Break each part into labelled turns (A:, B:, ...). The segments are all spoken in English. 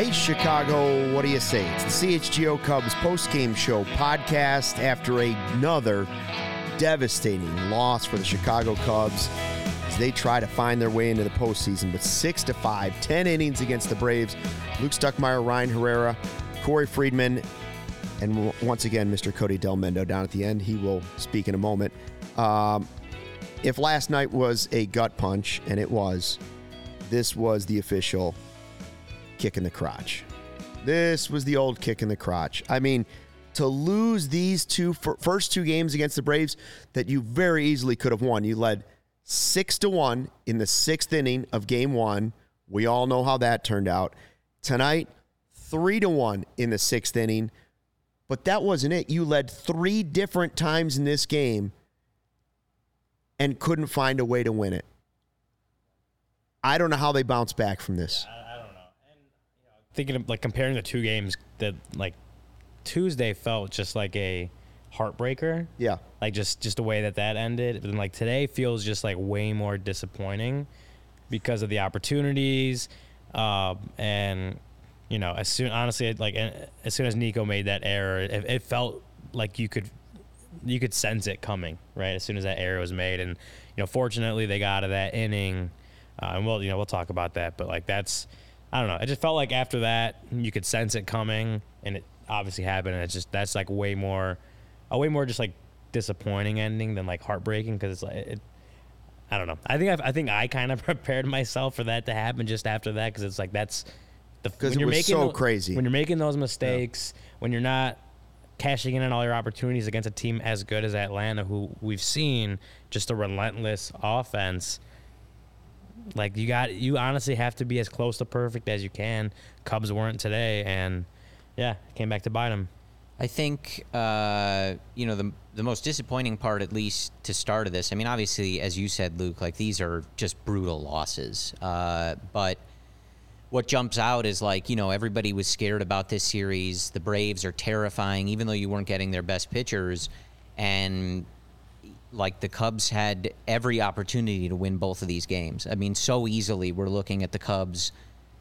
A: Hey, Chicago, what do you say? It's the CHGO Cubs post-game show podcast after another devastating loss for the Chicago Cubs as they try to find their way into the postseason. But 6 to 5, 10 innings against the Braves. Luke Stuckmeyer, Ryan Herrera, Corey Friedman, and once again, Mr. Cody Delmendo down at the end. He will speak in a moment. Um, if last night was a gut punch, and it was, this was the official kick in the crotch. This was the old kick in the crotch. I mean, to lose these two first two games against the Braves that you very easily could have won. You led six to one in the sixth inning of game one. We all know how that turned out. Tonight, three to one in the sixth inning. But that wasn't it. You led three different times in this game and couldn't find a way to win it. I don't know how they bounce back from this.
B: Thinking of like comparing the two games that like Tuesday felt just like a heartbreaker.
A: Yeah.
B: Like just just the way that that ended. But then like today feels just like way more disappointing because of the opportunities, um, and you know as soon honestly like as soon as Nico made that error, it, it felt like you could you could sense it coming right as soon as that error was made, and you know fortunately they got out of that inning, uh, and we'll you know we'll talk about that, but like that's I don't know. It just felt like after that you could sense it coming, and it obviously happened. And it's just that's like way more, a way more just like disappointing ending than like heartbreaking because it's like it, I don't know. I think I've, I think I kind of prepared myself for that to happen just after that because it's like that's the
A: 'Cause
B: when
A: it was so
B: tho-
A: crazy.
B: when you're making those mistakes when you're not cashing in on all your opportunities against a team as good as Atlanta who we've seen just a relentless offense like you got you honestly have to be as close to perfect as you can Cubs weren't today and yeah came back to bite them
C: I think uh, you know the the most disappointing part, at least to start of this. I mean, obviously, as you said, Luke, like these are just brutal losses. Uh, but what jumps out is like you know everybody was scared about this series. The Braves are terrifying, even though you weren't getting their best pitchers, and like the Cubs had every opportunity to win both of these games. I mean, so easily we're looking at the Cubs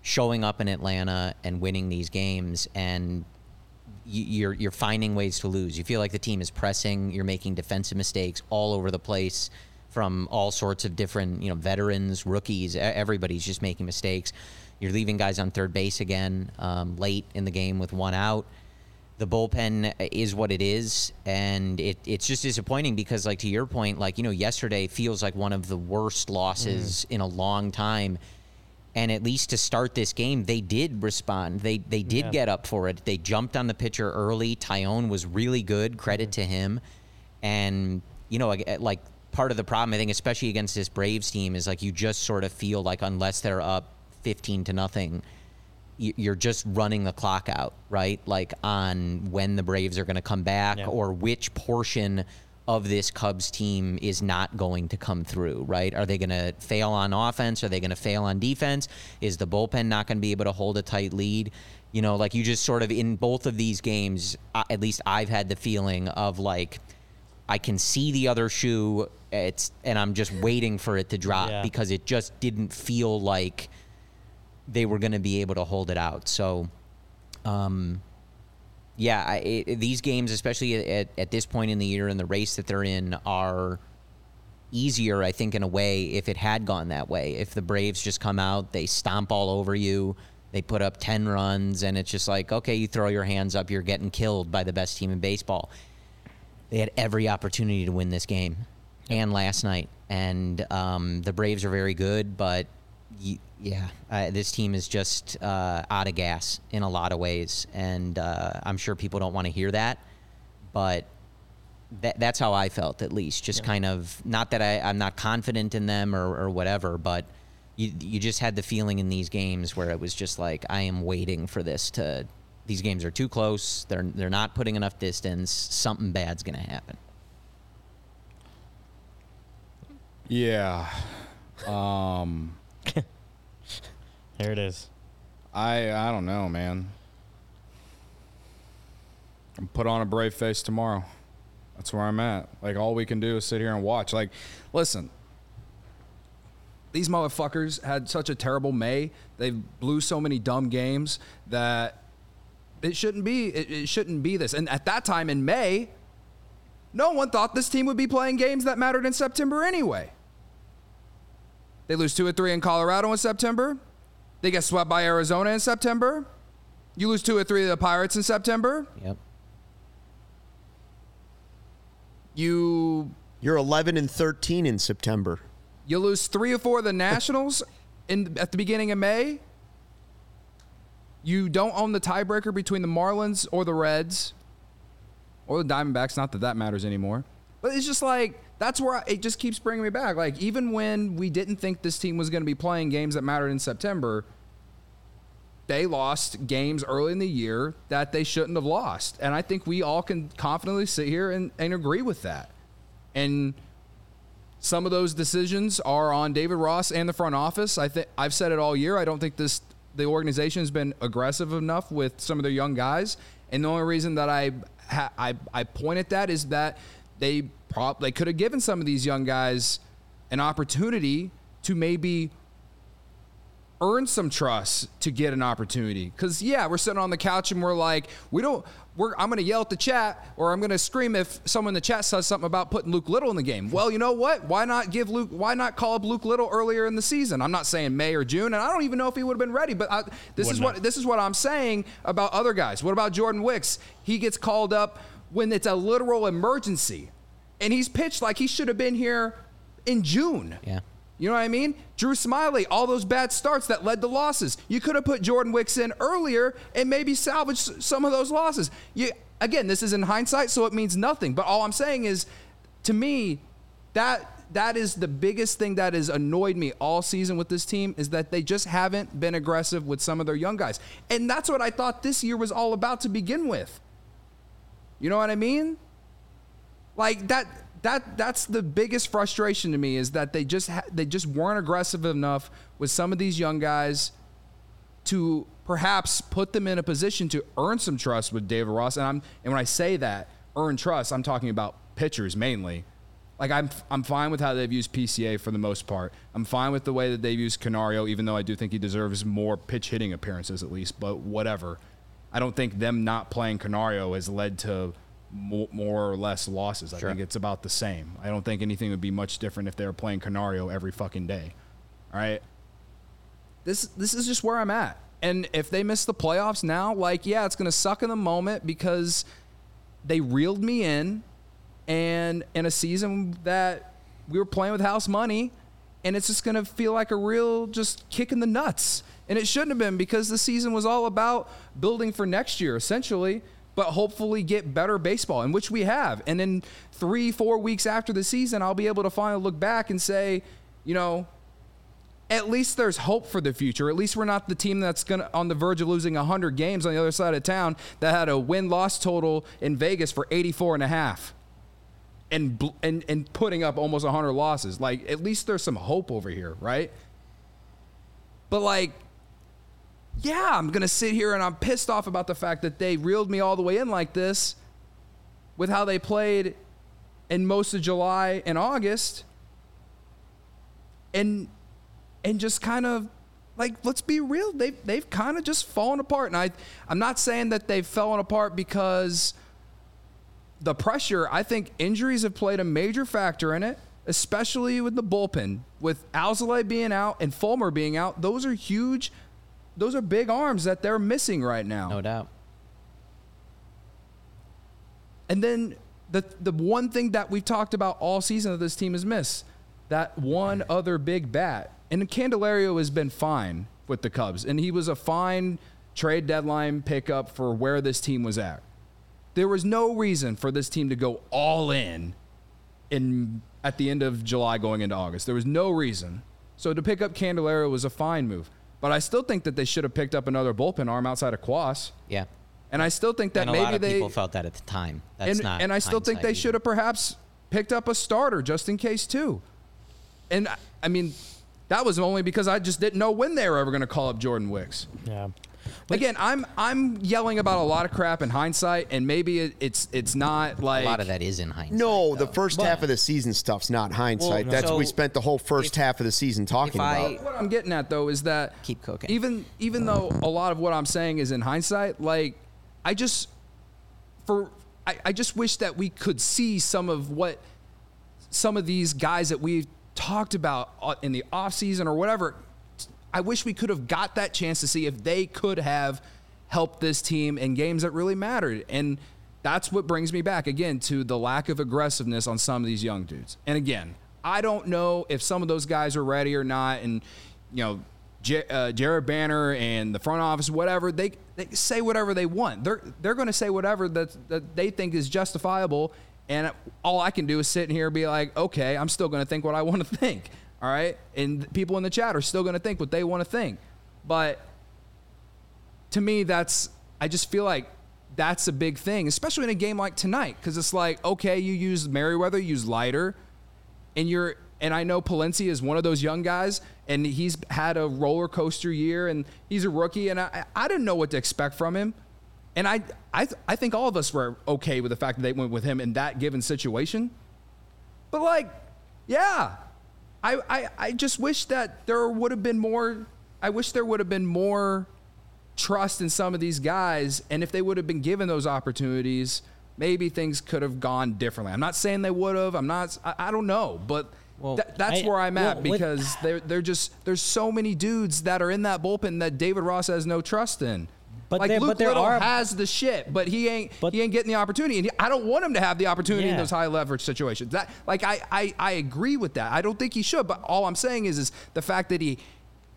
C: showing up in Atlanta and winning these games and you- you're you're finding ways to lose. You feel like the team is pressing. You're making defensive mistakes all over the place from all sorts of different, you know, veterans, rookies. Everybody's just making mistakes. You're leaving guys on third base again um, late in the game with one out. The bullpen is what it is, and it, it's just disappointing because, like to your point, like you know, yesterday feels like one of the worst losses mm. in a long time and at least to start this game, they did respond. They they did
B: Yeah.
C: get up for it. They jumped on the pitcher early. Taillon was really good. Credit mm-hmm. to him. And you know, like, like part of the problem, I think, especially against this Braves team, is like you just sort of feel like unless they're up fifteen to nothing, you're just running the clock out, right? Like on when the Braves are going to come back
B: Yeah.
C: or which portion of this Cubs team is not going to come through, right? Are they going to fail on offense? Are they going to fail on defense? Is the bullpen not going to be able to hold a tight lead? You know, like you just sort of in both of these games, at least I've had the feeling of like I can see the other shoe, it's and I'm just waiting for it to drop
B: Yeah.
C: because it just didn't feel like they were going to be able to hold it out. So, um, yeah, I, it, these games, especially at, at this point in the year and the race that they're in, are easier, I think, in a way, if it had gone that way. If the Braves just come out, they stomp all over you, they put up 10 runs, and it's just like, okay, you throw your hands up, you're getting killed by the best team in baseball. They had every opportunity to win this game and last night. And um, the Braves are very good, but yeah, uh, this team is just uh, out of gas in a lot of ways, and uh, I'm sure people don't want to hear that, but that, that's how I felt at least. Just yeah. kind of not that I, I'm not confident in them or, or whatever, but you you just had the feeling in these games where it was just like I am waiting for this to. These games are too close. They're they're not putting enough distance. Something bad's gonna happen.
D: Yeah. Um.
B: Here it is.
D: I I don't know, man. I'm Put on a brave face tomorrow. That's where I'm at. Like all we can do is sit here and watch. Like, listen, these motherfuckers had such a terrible May. They blew so many dumb games that it shouldn't be. It, it shouldn't be this. And at that time in May, no one thought this team would be playing games that mattered in September anyway. They lose two or three in Colorado in September. They get swept by Arizona in September. You lose two or three of the Pirates in September.
C: Yep.
D: You
A: you're 11 and 13 in September.
D: You lose three or four of the Nationals in at the beginning of May. You don't own the tiebreaker between the Marlins or the Reds or the Diamondbacks. Not that that matters anymore, but it's just like that's where I, it just keeps bringing me back. Like even when we didn't think this team was going to be playing games that mattered in September, they lost games early in the year that they shouldn't have lost, and I think we all can confidently sit here and, and agree with that. And some of those decisions are on David Ross and the front office. I think I've said it all year. I don't think this the organization has been aggressive enough with some of their young guys, and the only reason that I I, I point at that is that they prob- they could have given some of these young guys an opportunity to maybe earn some trust to get an opportunity. Because yeah, we're sitting on the couch and we're like, we don't. We're, I'm going to yell at the chat or I'm going to scream if someone in the chat says something about putting Luke Little in the game. Well, you know what? Why not give Luke? Why not call up Luke Little earlier in the season? I'm not saying May or June, and I don't even know if he would have been ready. But I, this Wouldn't is what this is what I'm saying about other guys. What about Jordan Wicks? He gets called up when it's a literal emergency and he's pitched like he should have been here in June.
C: Yeah.
D: You know what I mean? Drew Smyly, all those bad starts that led to losses. You could have put Jordan Wicks in earlier and maybe salvaged some of those losses. You, again, this is in hindsight, so it means nothing. But all I'm saying is, to me, that that is the biggest thing that has annoyed me all season with this team is that they just haven't been aggressive with some of their young guys. And that's what I thought this year was all about to begin with. You know what I mean? Like that that that's the biggest frustration to me is that they just ha- they just weren't aggressive enough with some of these young guys to perhaps put them in a position to earn some trust with David Ross. And I'm and when I say that earn trust, I'm talking about pitchers mainly. Like I'm I'm fine with how they've used PCA for the most part. I'm fine with the way that they've used Canario, even though I do think he deserves more pinch hitting appearances at least. But whatever. I don't think them not playing Canario has led to more, more or less losses. I sure. think it's about the same. I don't think anything would be much different if they were playing Canario every fucking day. All right. This this is just where I'm at. And if they miss the playoffs now, like yeah, it's going to suck in the moment because they reeled me in and in a season that we were playing with house money and it's just going to feel like a real just kick in the nuts. And it shouldn't have been because the season was all about building for next year essentially but hopefully get better baseball, in which we have. And then three, four weeks after the season, I'll be able to finally look back and say, you know, at least there's hope for the future. At least we're not the team that's going on the verge of losing 100 games on the other side of town that had a win-loss total in Vegas for 84 and a half. And, and and putting up almost 100 losses. Like at least there's some hope over here, right? But like yeah, I'm going to sit here and I'm pissed off about the fact that they reeled me all the way in like this with how they played in most of July and August and and just kind of like let's be real, they've they've kind of just fallen apart. And I I'm not saying that they've fallen apart because the pressure. I think injuries have played a major factor in it, especially with the bullpen. With Alzolay being out and Fulmer being out, those are huge. Those are big arms that they're missing right now.
C: No doubt.
D: And then the the one thing that we've talked about all season that this team has missed, that one other big bat. And Candelario has been fine with the Cubs, and he was a fine trade deadline pickup for where this team was at. There was no reason for this team to go all in in at the end of July going into August. There was no reason. So to pick up Candelario was a fine move. But I still think that they should have picked up another bullpen arm outside of Cuas.
C: Yeah.
D: And I still think that
C: and a
D: maybe
C: lot of
D: they
C: people felt that at the time. That's
D: and,
C: not.
D: and I still think they
C: hindsight
D: should have perhaps picked up a starter just in case too. And I- I mean, that was only because I just didn't know when they were ever going to call up Jordan Wicks.
B: Yeah.
D: Again, I'm I'm yelling about a lot of crap in hindsight, and maybe it, it's it's not like.
C: A lot of that is in hindsight.
A: No, the
C: though.
A: first half of the season stuff's not hindsight.
C: Well,
A: That's
C: so
A: we spent the whole first
C: if-
A: half of the season talking
C: if I-
A: about.
D: What I'm getting at though is that
C: Keep cooking.
D: Even even though a lot of what I'm saying is in hindsight, like I just for I, I just wish that we could see some of what some of these guys that we've talked about uh, in the offseason or whatever. I wish we could have got that chance to see if they could have helped this team in games that really mattered. And that's what brings me back again to the lack of aggressiveness on some of these young dudes. And again, I don't know if some of those guys are ready or not. And, you know, J- uh, Jared Banner and the front office, whatever, they, they say whatever they want. They're, they're going to say whatever that, that they think is justifiable. And all I can do is sit in here and be like, okay, I'm still going to think what I want to think. All right. And people in the chat are still going to think what they want to think. But to me, that's, I just feel like that's a big thing, especially in a game like tonight. Cause it's like, okay, you use Merryweather, you use Leiter, and you're, and I know Palencia is one of those young guys, and he's had a roller coaster year, and he's a rookie, and I, I didn't know what to expect from him. And I, I, I think all of us were okay with the fact that they went with him in that given situation. But like, yeah, I, I, I just wish that there would have been more. I wish there would have been more trust in some of these guys, and if they would have been given those opportunities, maybe things could have gone differently. I'm not saying they would have. I'm not. I, I don't know, but.
C: Well,
D: Th- that's
B: I-
D: where I'm at
B: well,
D: because they're they're just there's so many dudes that are in that bullpen that David Ross has no trust in.
B: But
D: like
B: there-
D: Luke
B: but there
D: Little
B: are-
D: has the shit, but he ain't
B: But-
D: he ain't getting the opportunity, and he, I don't want him to have the opportunity in those high leverage situations. That like I, I I agree with that. I don't think he should, but all I'm saying is is the fact that he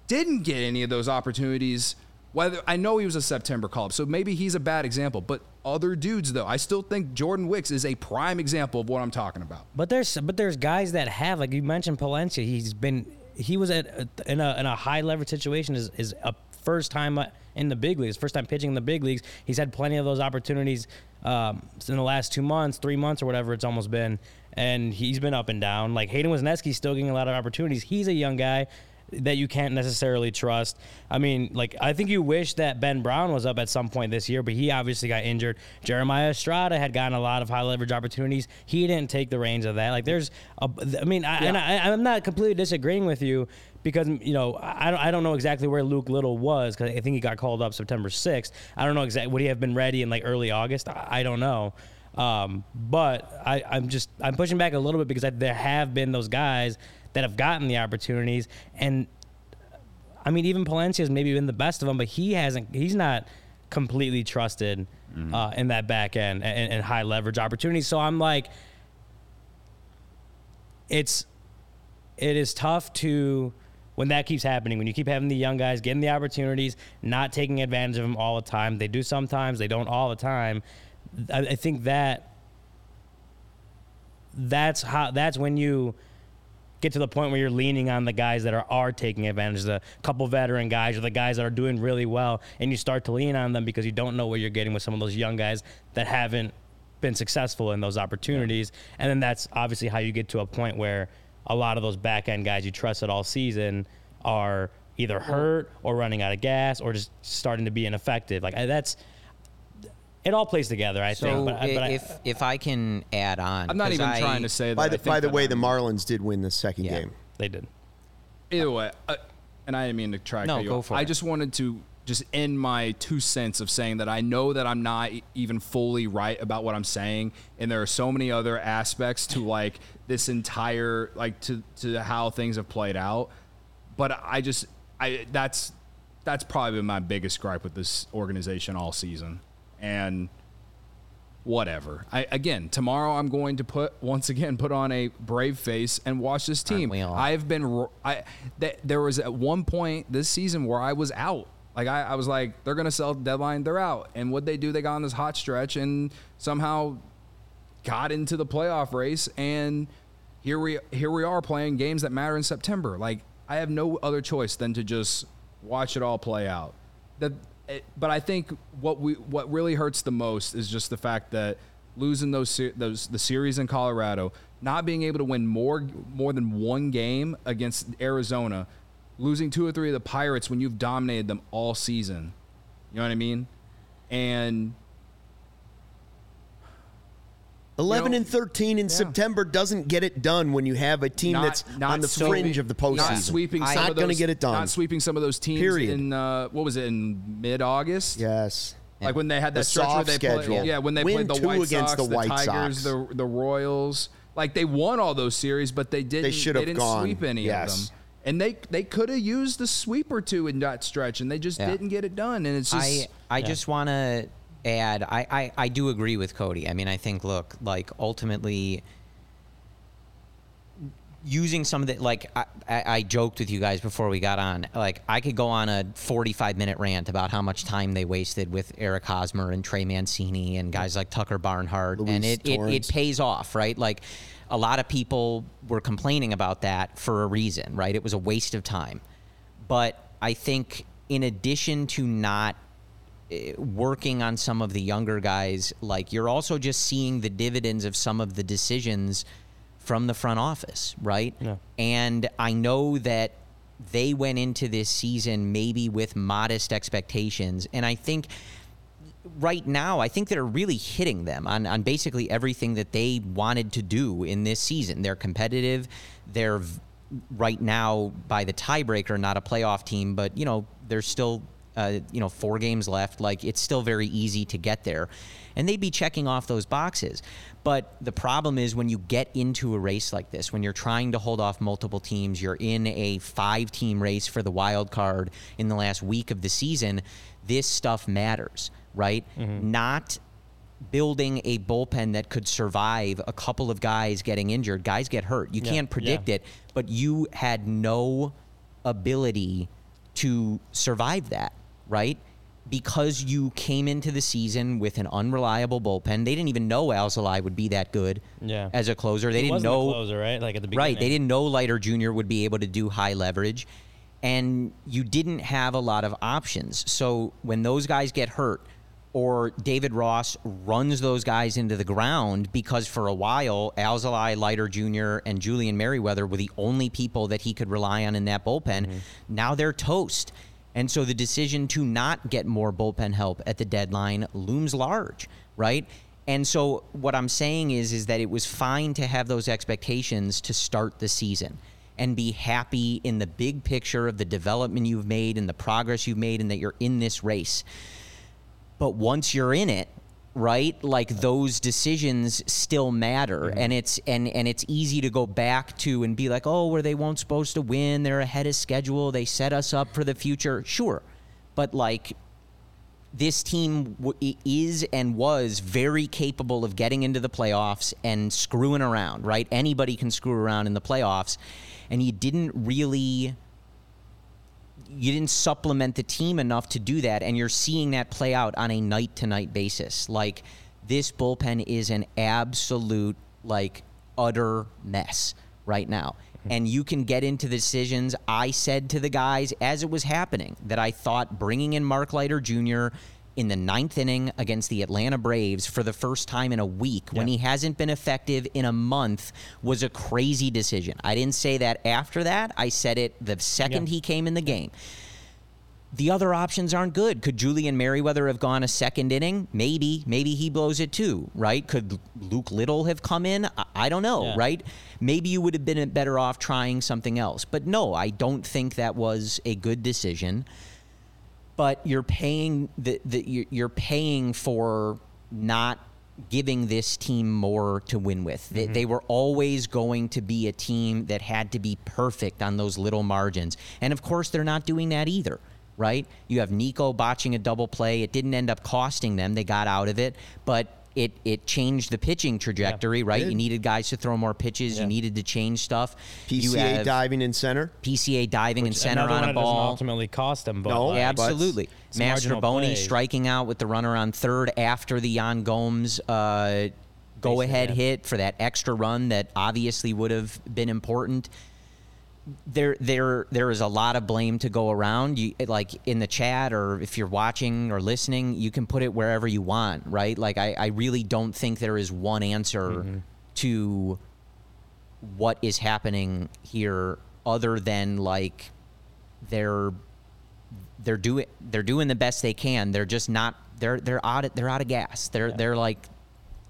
D: didn't get any of those opportunities. Whether I know he was a September call up, so maybe he's a bad example. But other dudes, though, I still think Jordan Wicks is a prime example of what I'm talking about.
B: But there's but there's guys that have like you mentioned Palencia. He's been he was at in a in a high leverage situation is is a first time uh, in the big leagues, first time pitching in the big leagues. He's had plenty of those opportunities um, in the last two months, three months or whatever it's almost been, and he's been up and down. Like Hayden Wesneski's still getting a lot of opportunities. He's a young guy that you can't necessarily trust. I mean, like I think you wish that Ben Brown was up at some point this year, but he obviously got injured. Jeremiah Estrada had gotten a lot of high leverage opportunities. He didn't take the reins of that. Like there's, a, I mean, I, and I, I'm not completely disagreeing with you because you know I don't, I don't know exactly where Luke Little was because I think he got called up September 6th. I don't know exactly would he have been ready in like early August. I, I don't know. Um, but I, I'm just I'm pushing back a little bit because I, there have been those guys that have gotten the opportunities, and I mean even Palencia's maybe been the best of them, but he hasn't. He's not completely trusted uh, in that back end and, and high leverage opportunities. So I'm like, it's it is tough to when that keeps happening when you keep having the young guys getting the opportunities not taking advantage of them all the time. They do sometimes they don't all the time. I, I think that that's how that's when you get to the point where you're leaning on the guys that are, are taking advantage the couple veteran guys or the guys that are doing really well and you start to lean on them because you don't know what you're getting with some of those young guys that haven't been successful in those opportunities. And then that's obviously how you get to a point where a lot of those back end guys you trusted all season are either hurt or running out of gas or just starting to be ineffective like that's it all plays together i
C: So
B: think but, I- but I-
C: if if I can add on,
D: I'm not even
C: I-
D: trying to say that.
A: By
D: I
A: the
D: think
A: by the way,
D: I'm-
A: the Marlins did win the second
C: Yeah.
A: game.
B: they did
D: Either way, uh, and I didn't mean to try. to
C: No, go for
D: I
C: it.
D: just wanted to just end my two cents of saying that I know that I'm not even fully right about what I'm saying, and there are so many other aspects to like this entire like to to how things have played out. But I just I that's that's probably been my biggest gripe with this organization all season, and whatever. I again tomorrow I'm going to put once again put on a brave face and watch this team. I've been I that there was at one point this season where I was out. Like I, I was like they're gonna sell deadline, they're out. And what they do, they got on this hot stretch and somehow got into the playoff race and here we here we are playing games that matter in September. Like I have no other choice than to just watch it all play out. That, it, eh, but I think what we what really hurts the most is just the fact that losing those those the series in Colorado, not being able to win more more than one game against Arizona, losing two or three of the Pirates when you've dominated them all season. You know what I mean? And
A: 11
D: You know,
A: and 13 in
D: yeah.
A: September doesn't get it done when you have a team
D: not,
A: that's
D: not
A: on the
D: sweeping-
A: fringe of the postseason.
D: Not sweeping. Some
A: not
D: of those,
A: going to get it done.
D: Not sweeping some of those teams
A: Period.
D: in uh, what was it in mid August?
A: yes.
D: Like when they had that
A: The soft
D: they
A: schedule.
D: played, yeah, when they
A: Win
D: played the White
A: against
D: Sox,
A: the White
D: Tigers,
A: Sox.
D: the the Royals. Like they won all those series, but they didn't.
A: should have
D: didn't
A: gone,
D: sweep any
A: yes.
D: of them. And they they could have used the sweep or two in that stretch, and they just
C: Yeah.
D: didn't get it done. And it's just
C: I I just want to add. I, I I do agree with Cody. I mean, I think look, like ultimately. Using some of the like I, I, I joked with you guys before we got on. Like I could go on a 45 minute rant about how much time they wasted with Eric Hosmer and Trey Mancini and guys like Tucker Barnhart, and it, it it pays off, right? Like a lot of people were complaining about that for a reason, right? It was a waste of time. But I think in addition to not eh, working on some of the younger guys, like you're also just seeing the dividends of some of the decisions from the front office, right?
B: Yeah.
C: And I know that they went into this season maybe with modest expectations. And I think right now, I think they're really hitting them on, on basically everything that they wanted to do in this season. They're competitive. They're right now by the tiebreaker, not a playoff team, but you know there's still uh, you know four games left. Like it's still very easy to get there, and they'd be checking off those boxes. But the problem is when you get into a race like this, when you're trying to hold off multiple teams, you're in a five-team race for the wild card in the last week of the season. This stuff matters, right? Mm-hmm. Not building a bullpen that could survive a couple of guys getting injured. Guys get hurt. You
B: Yeah,
C: can't predict
B: yeah.
C: it, but you had no ability to survive that, right? Because you came into the season with an unreliable bullpen. They didn't even know Alzolay would be that good
B: Yeah.
C: as a closer. They
B: He
C: didn't know
B: closer, right? Like at the beginning.
C: Right. They didn't know Leiter Jr. would be able to do high leverage. And you didn't have a lot of options. So when those guys get hurt, or David Ross runs those guys into the ground because for a while, Alzolay, Leiter Jr., and Julian Merryweather were the only people that he could rely on in that bullpen. Mm-hmm. Now they're toast. And so the decision to not get more bullpen help at the deadline looms large, right? And so what I'm saying is is that it was fine to have those expectations to start the season and be happy in the big picture of the development you've made and the progress you've made and that you're in this race. But once you're in it, right? Like those decisions still matter mm-hmm. and it's and and it's easy to go back to and be like, "Oh, were they won't supposed to win? They're ahead of schedule. They set us up for the future." Sure. But like this team w- is and was very capable of getting into the playoffs and screwing around, right? Anybody can screw around in the playoffs. And you didn't really you didn't supplement the team enough to do that and you're seeing that play out on a night to night basis. Like this bullpen is an absolute like utter mess right now. Mm-hmm. And you can get into the decisions. I said to the guys as it was happening that I thought bringing in Mark Leiter Jr. in the ninth inning against the Atlanta Braves for the first time in a week when he hasn't been effective in a month was a crazy decision. I didn't say that after that. I said it the second
B: Yeah.
C: he came in the game the other options aren't good. Could Julian Merryweather have gone a second inning? Maybe. Maybe he blows it too, right? Could Luke Little have come in? I, I don't know,
B: Yeah.
C: right? Maybe you would have been better off trying something else. But no, I don't think that was a good decision. But you're paying the, the you're- you're paying for not giving this team more to win with. They, mm-hmm. they were always going to be a team that had to be perfect on those little margins. And of course, they're not doing that either, right? You have Nico botching a double play. It didn't end up costing them. They got out of it, but it it changed the pitching trajectory, right? You needed guys to throw more pitches. You needed to change stuff.
A: PCA diving in center.
C: PCA diving in center on a ball.
B: ultimately cost them, but
A: No,
B: like,
C: Absolutely.
B: Marginal Mastrobuoni
C: striking out with the runner on third after the Yan Gomes uh, go ahead
B: yeah.
C: hit for that extra run that obviously would have been important. There, there, there is a lot of blame to go around. You like in the chat, or if you're watching or listening, you can put it wherever you want, right? Like I, I really don't think there is one answer
B: Mm-hmm.
C: to what is happening here, other than like they're they're doing they're doing the best they can. They're just not they're they're out of, they're out of gas. They're they're like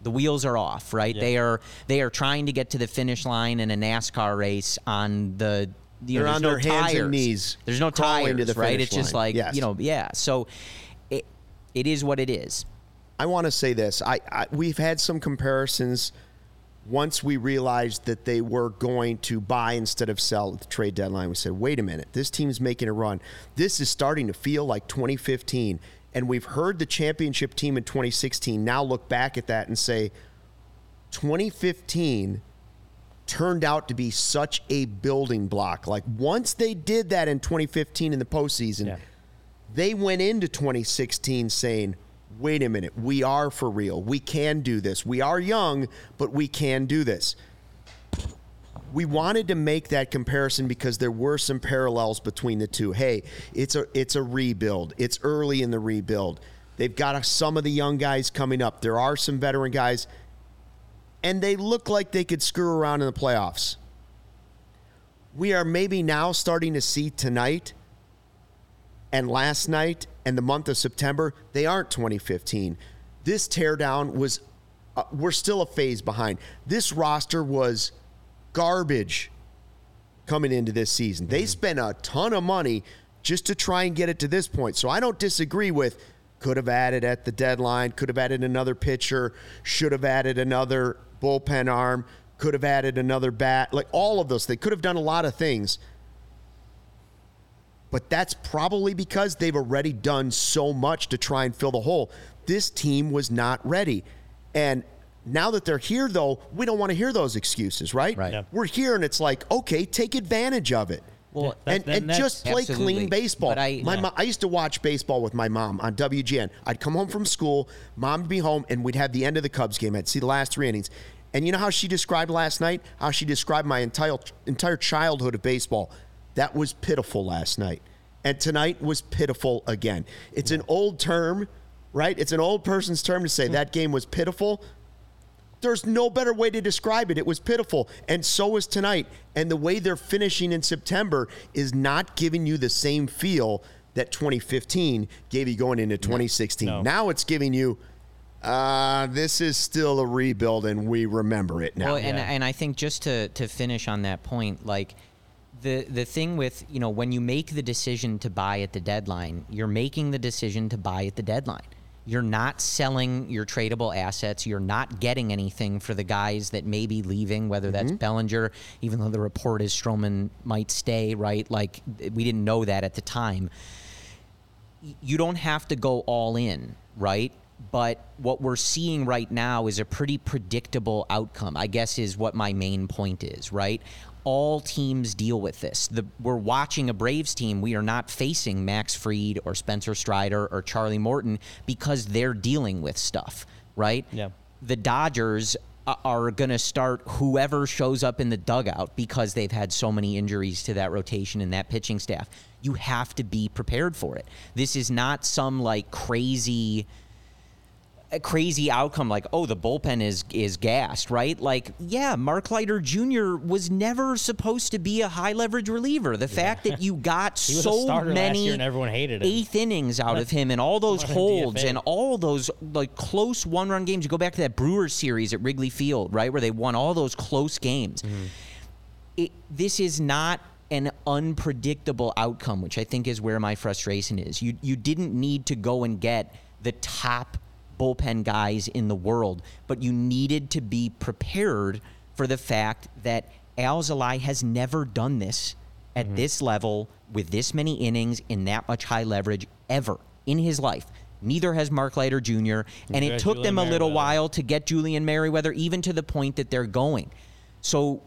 C: the wheels are off, right? They are they are trying to get to the finish line in a NASCAR race on the you
A: They're
C: know,
A: on
C: there's
A: their
C: no
A: hands and
C: tires.
A: knees
C: There's no tires,
A: the
C: right? It's just
A: line.
C: like
A: Yes.
C: you know, yeah. So it it is what it is.
A: I want to say this. I, I we've had some comparisons once we realized that they were going to buy instead of sell at the trade deadline. We said, "Wait a minute. This team's making a run. This is starting to feel like 2015." And we've heard the championship team in 2016 now look back at that and say 2015 turned out to be such a building block. Like once they did that in 2015 in the postseason,
B: Yeah.
A: they went into 2016 saying, wait a minute, we are for real. We can do this. We are young, but we can do this. We wanted to make that comparison because there were some parallels between the two. Hey, it's a it's a rebuild. It's early in the rebuild. They've got some of the young guys coming up. There are some veteran guys and they look like they could screw around in the playoffs. We are maybe now starting to see tonight and last night and the month of September, they aren't 2015. This teardown was, uh, we're still a phase behind. This roster was garbage coming into this season. They mm-hmm. spent a ton of money just to try and get it to this point. So I don't disagree with could have added at the deadline, could have added another pitcher, should have added another bullpen arm, could have added another bat, like all of those. They could have done a lot of things. But that's probably because they've already done so much to try and fill the hole. This team was not ready. And now that they're here, though, we don't want to hear those excuses, right?
C: Right. Yeah.
A: We're here, and it's like, okay, take advantage of it.
C: Well,
B: that-
A: and, and just play
C: Absolutely.
A: clean baseball.
C: But I-
A: my
C: Yeah.
A: mo- I used to watch baseball with my mom on WGN. I'd come home from school, mom would be home, and we'd have the end of the Cubs game. I'd see the last three innings. And you know how she described last night? How she described my entire entire childhood of baseball. That was pitiful last night. And tonight was pitiful again. It's an old term, right? It's an old person's term to say hmm. that game was pitiful. There's no better way to describe it. It was pitiful. And so was tonight. And the way they're finishing in September is not giving you the same feel that 2015 gave you going into 2016.
B: No.
A: Now it's giving you, uh, this is still a rebuild and we remember it now.
C: Well, and
B: Yeah.
C: and I think just to to finish on that point, like the the thing with you know when you make the decision to buy at the deadline, you're making the decision to buy at the deadline. You're not selling your tradable assets. You're not getting anything for the guys that may be leaving, whether that's mm-hmm. Bellinger, even though the report is Stroman might stay, right? Like we didn't know that at the time you don't have to go all in, right? But what we're seeing right now is a pretty predictable outcome, I guess, is what my main point is, right? All teams deal with this. The, we're watching a Braves team. We are not facing Max Fried or Spencer Strider or Charlie Morton because they're dealing with stuff, right?
B: Yeah.
C: The Dodgers uh, are going to start whoever shows up in the dugout because they've had so many injuries to that rotation and that pitching staff. You have to be prepared for it. This is not some like crazy a crazy outcome like oh the bullpen is is gassed right like yeah mark leiter jr was never supposed to be a high leverage reliever the fact that you got
B: He was a
C: so many
B: and everyone hated him.
C: eighth innings out of him and all those
B: What
C: holds and all those like close one run games you go back to that brewers series at wrigley field right where they won all those close games
B: Mm-hmm.
C: it, this is not an unpredictable outcome, which I think is where my frustration is. You you didn't need to go and get the top bullpen guys in the world, but you needed to be prepared for the fact that Alzolay has never done this at
B: Mm-hmm.
C: this level with this many innings in that much high leverage ever in his life. Neither has Mark Leiter Jr. And it took them a little
B: Merryweather.
C: while to get Julian Merryweather, even to the point that they're going. So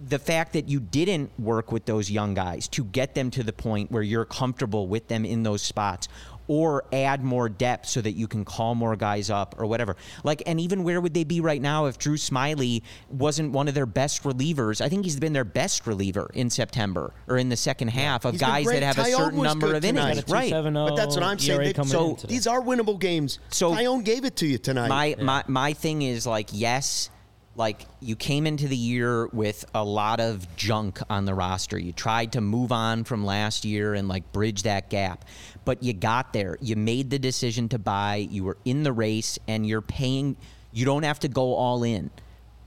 C: the fact that you didn't work with those young guys to get them to the point where you're comfortable with them in those spots or add more depth so that you can call more guys up or whatever. Like and even where would they be right now if Drew Smyly wasn't one of their best relievers? I think he's been their best reliever in September or in the second half of
A: He's
C: guys that have a certain number of
A: tonight.
C: innings. Right.
B: 2.70
A: But that's what I'm saying. They-
C: so.
A: These are winnable games.
C: So-
A: Taillon gave it to you tonight.
C: My my my thing is like yes, like you came into the year with a lot of junk on the roster. You tried to move on from last year and like bridge that gap. But you got there. You made the decision to buy. You were in the race and you're paying you don't have to go all in.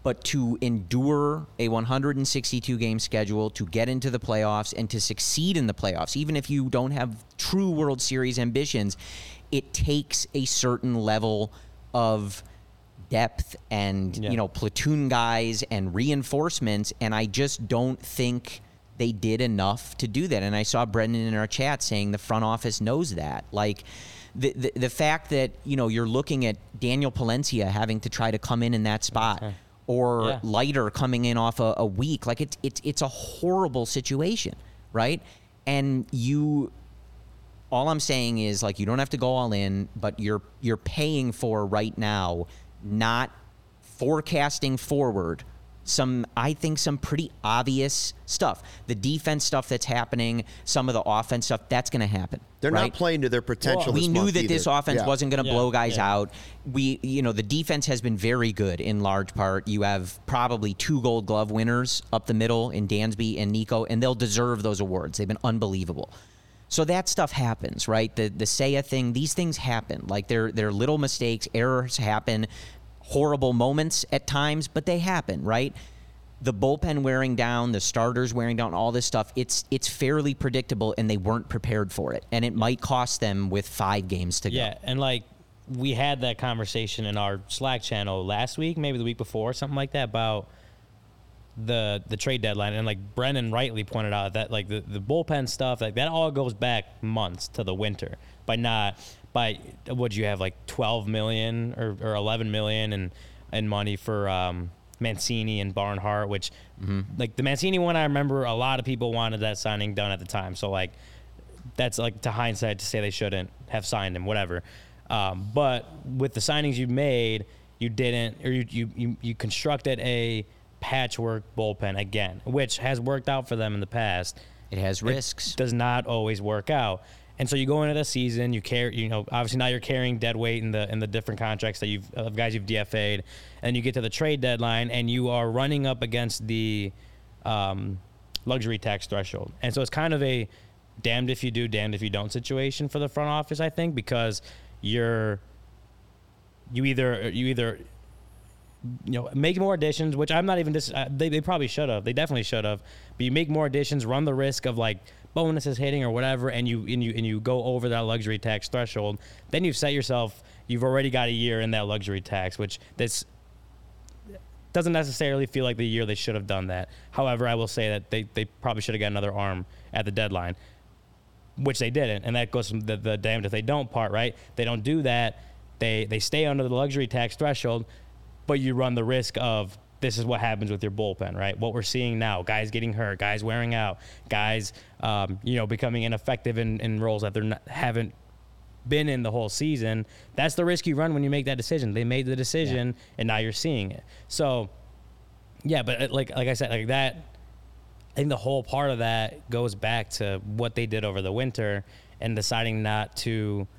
C: But to endure a 162 game schedule, to get into the playoffs, and to succeed in the playoffs, even if you don't have true World Series ambitions, it takes a certain level of depth and
B: Yeah.
C: you know platoon guys and reinforcements and I just don't think they did enough to do that. And I saw Brendan in our chat saying the front office knows that. Like the, the the fact that you know you're looking at Daniel Palencia having to try to come in in that spot or
B: Yeah.
C: Leiter coming in off a, a week like it's it's it's a horrible situation right? And you all I'm saying is like you don't have to go all in, but you're you're paying for right now, not forecasting forward some I think some pretty obvious stuff. The defense stuff that's happening, some of the offense stuff that's going to happen.
A: They're
C: right?
A: not playing to their potential.
C: we
A: this
C: knew
A: month
C: that this offense
A: Yeah.
C: wasn't going to
B: Yeah,
C: blow guys
B: yeah.
C: out. We, you know, the defense has been very good in large part. You have probably two Gold Glove winners up the middle in Dansby and Nico, and they'll deserve those awards. They've been unbelievable. So that stuff happens, right? The the Seiya thing, these things happen. Like they're they're little mistakes, errors happen, horrible moments at times, but they happen, right? The bullpen wearing down, the starters wearing down, all this stuff, it's it's fairly predictable and they weren't prepared for it. And it might cost them with five games to go.
B: Yeah, and like we had that conversation in our Slack channel last week, maybe the week before, something like that, about the the trade deadline. And like Brennan rightly pointed out that like the, the bullpen stuff, like that all goes back months to the winter. By not by would you have like twelve million or, or eleven million and and money for um Mancini and Barnhart, which like the Mancini one I remember a lot of people wanted that signing done at the time. So like that's like to hindsight to say they shouldn't have signed him, whatever. Um, but with the signings you made, you didn't, or you, you, you, you constructed a patchwork bullpen again, which has worked out for them in the past.
C: It has risks.
B: Does not always work out. And so you go into the season, you care, you know, obviously now you're carrying dead weight in the in the different contracts that you've of guys you've DFA'd, and you get to the trade deadline, and you are running up against the um, luxury tax threshold. And so it's kind of a damned if you do, damned if you don't situation for the front office, I think, because you're you either you either you know make more additions, which I'm not even dis- uh, they they probably should have, they definitely should have, but you make more additions, run the risk of like bonuses hitting or whatever, and you and you and you go over that luxury tax threshold, then you've set yourself. You've already got a year in that luxury tax, which that's doesn't necessarily feel like the year they should have done that. However, I will say that they, they probably should have got another arm at the deadline, which they didn't. And that goes from the, the damned if they don't part, right? They don't do that. They, they stay under the luxury tax threshold, but you run the risk of this is what happens with your bullpen, right? What we're seeing now, guys getting hurt, guys wearing out, guys, um, you know, becoming ineffective in, in roles that they are haven't been in the whole season. That's the risk you run when you make that decision. They made the decision, and now you're seeing it. So, yeah, but uh, like like I said, like that. I think the whole part of that goes back to what they did over the winter and deciding not to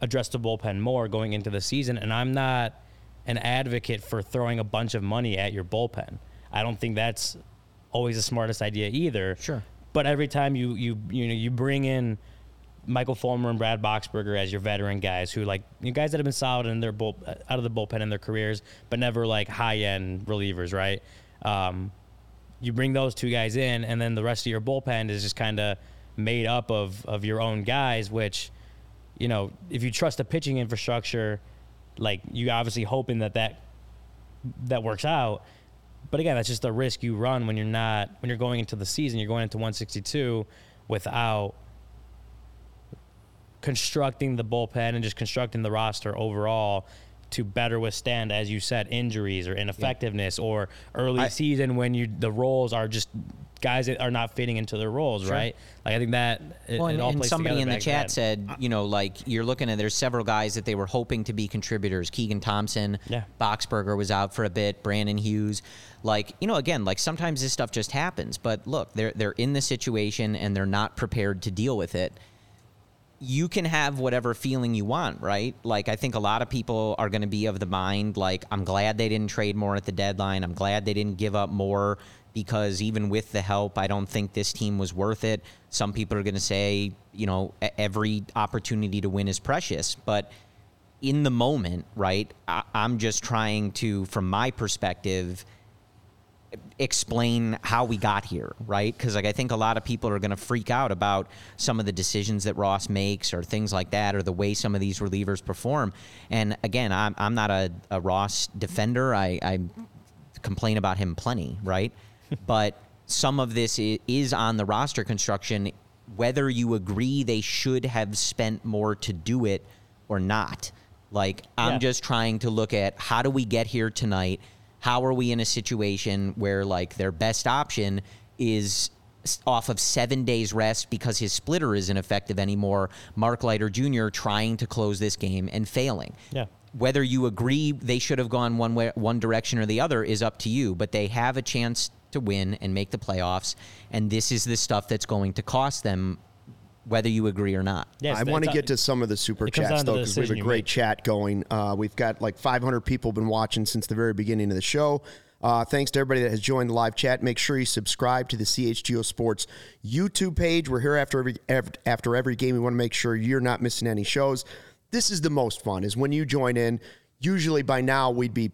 B: address the bullpen more going into the season. And I'm not an advocate for throwing a bunch of money at your bullpen. I don't think that's always the smartest idea either.
C: Sure.
B: But every time you you you know you bring in Michael Fulmer and Brad Boxberger as your veteran guys who like you guys that have been solid in their bull out of the bullpen in their careers, but never like high end relievers, right? Um, you bring those two guys in, and then the rest of your bullpen is just kind of made up of of your own guys. Which, you know, if you trust the pitching infrastructure, like you obviously hoping that that that works out. But again, that's just the risk you run when you're not when you're going into the season. You're going into 162 without constructing the bullpen and just constructing the roster overall to better withstand, as you said, injuries or ineffectiveness or early
A: I-
B: season when you the roles are just guys that are not fitting into their roles, right? Like I think that it,
C: Well,
B: it
C: and,
B: all
C: and
B: plays
C: somebody in the chat
B: then.
C: said, you know, like you're looking at there's several guys that they were hoping to be contributors. Keegan Thompson,
B: Yeah.
C: Boxberger was out for a bit. Brandon Hughes, like you know, again, like sometimes this stuff just happens. But look, they're they're in the situation and they're not prepared to deal with it. You can have whatever feeling you want, right? Like I think a lot of people are going to be of the mind, like I'm glad they didn't trade more at the deadline. I'm glad they didn't give up more because even with the help, I don't think this team was worth it. Some people are going to say, you know, every opportunity to win is precious, but in the moment, right? I, I'm just trying to, from my perspective, explain how we got here, right? Because like I think a lot of people are going to freak out about some of the decisions that Ross makes or things like that, or the way some of these relievers perform. And again, I'm I'm not a, a Ross defender. I, I complain about him plenty, right? but some of this is on the roster construction, whether you agree they should have spent more to do it or not. Like, I'm
B: Yeah.
C: just trying to look at how do we get here tonight? How are we in a situation where, like, their best option is off of seven days rest because his splitter isn't effective anymore? Mark Leiter Jr. trying to close this game and failing
B: Yeah.
C: whether you agree they should have gone one way, one direction or the other is up to you. But they have a chance to win and make the playoffs, and this is the stuff that's going to cost them, whether you agree or not.
B: Yes,
A: I want to get to some of the super chats though because we have a great chat going. Uh, we've got like 500 people been watching since the very beginning of the show. Uh, thanks to everybody that has joined the live chat. Make sure you subscribe to the CHGO Sports YouTube page. We're here after every after every game. We want to make sure you're not missing any shows. This is the most fun is when you join in. Usually by now we'd be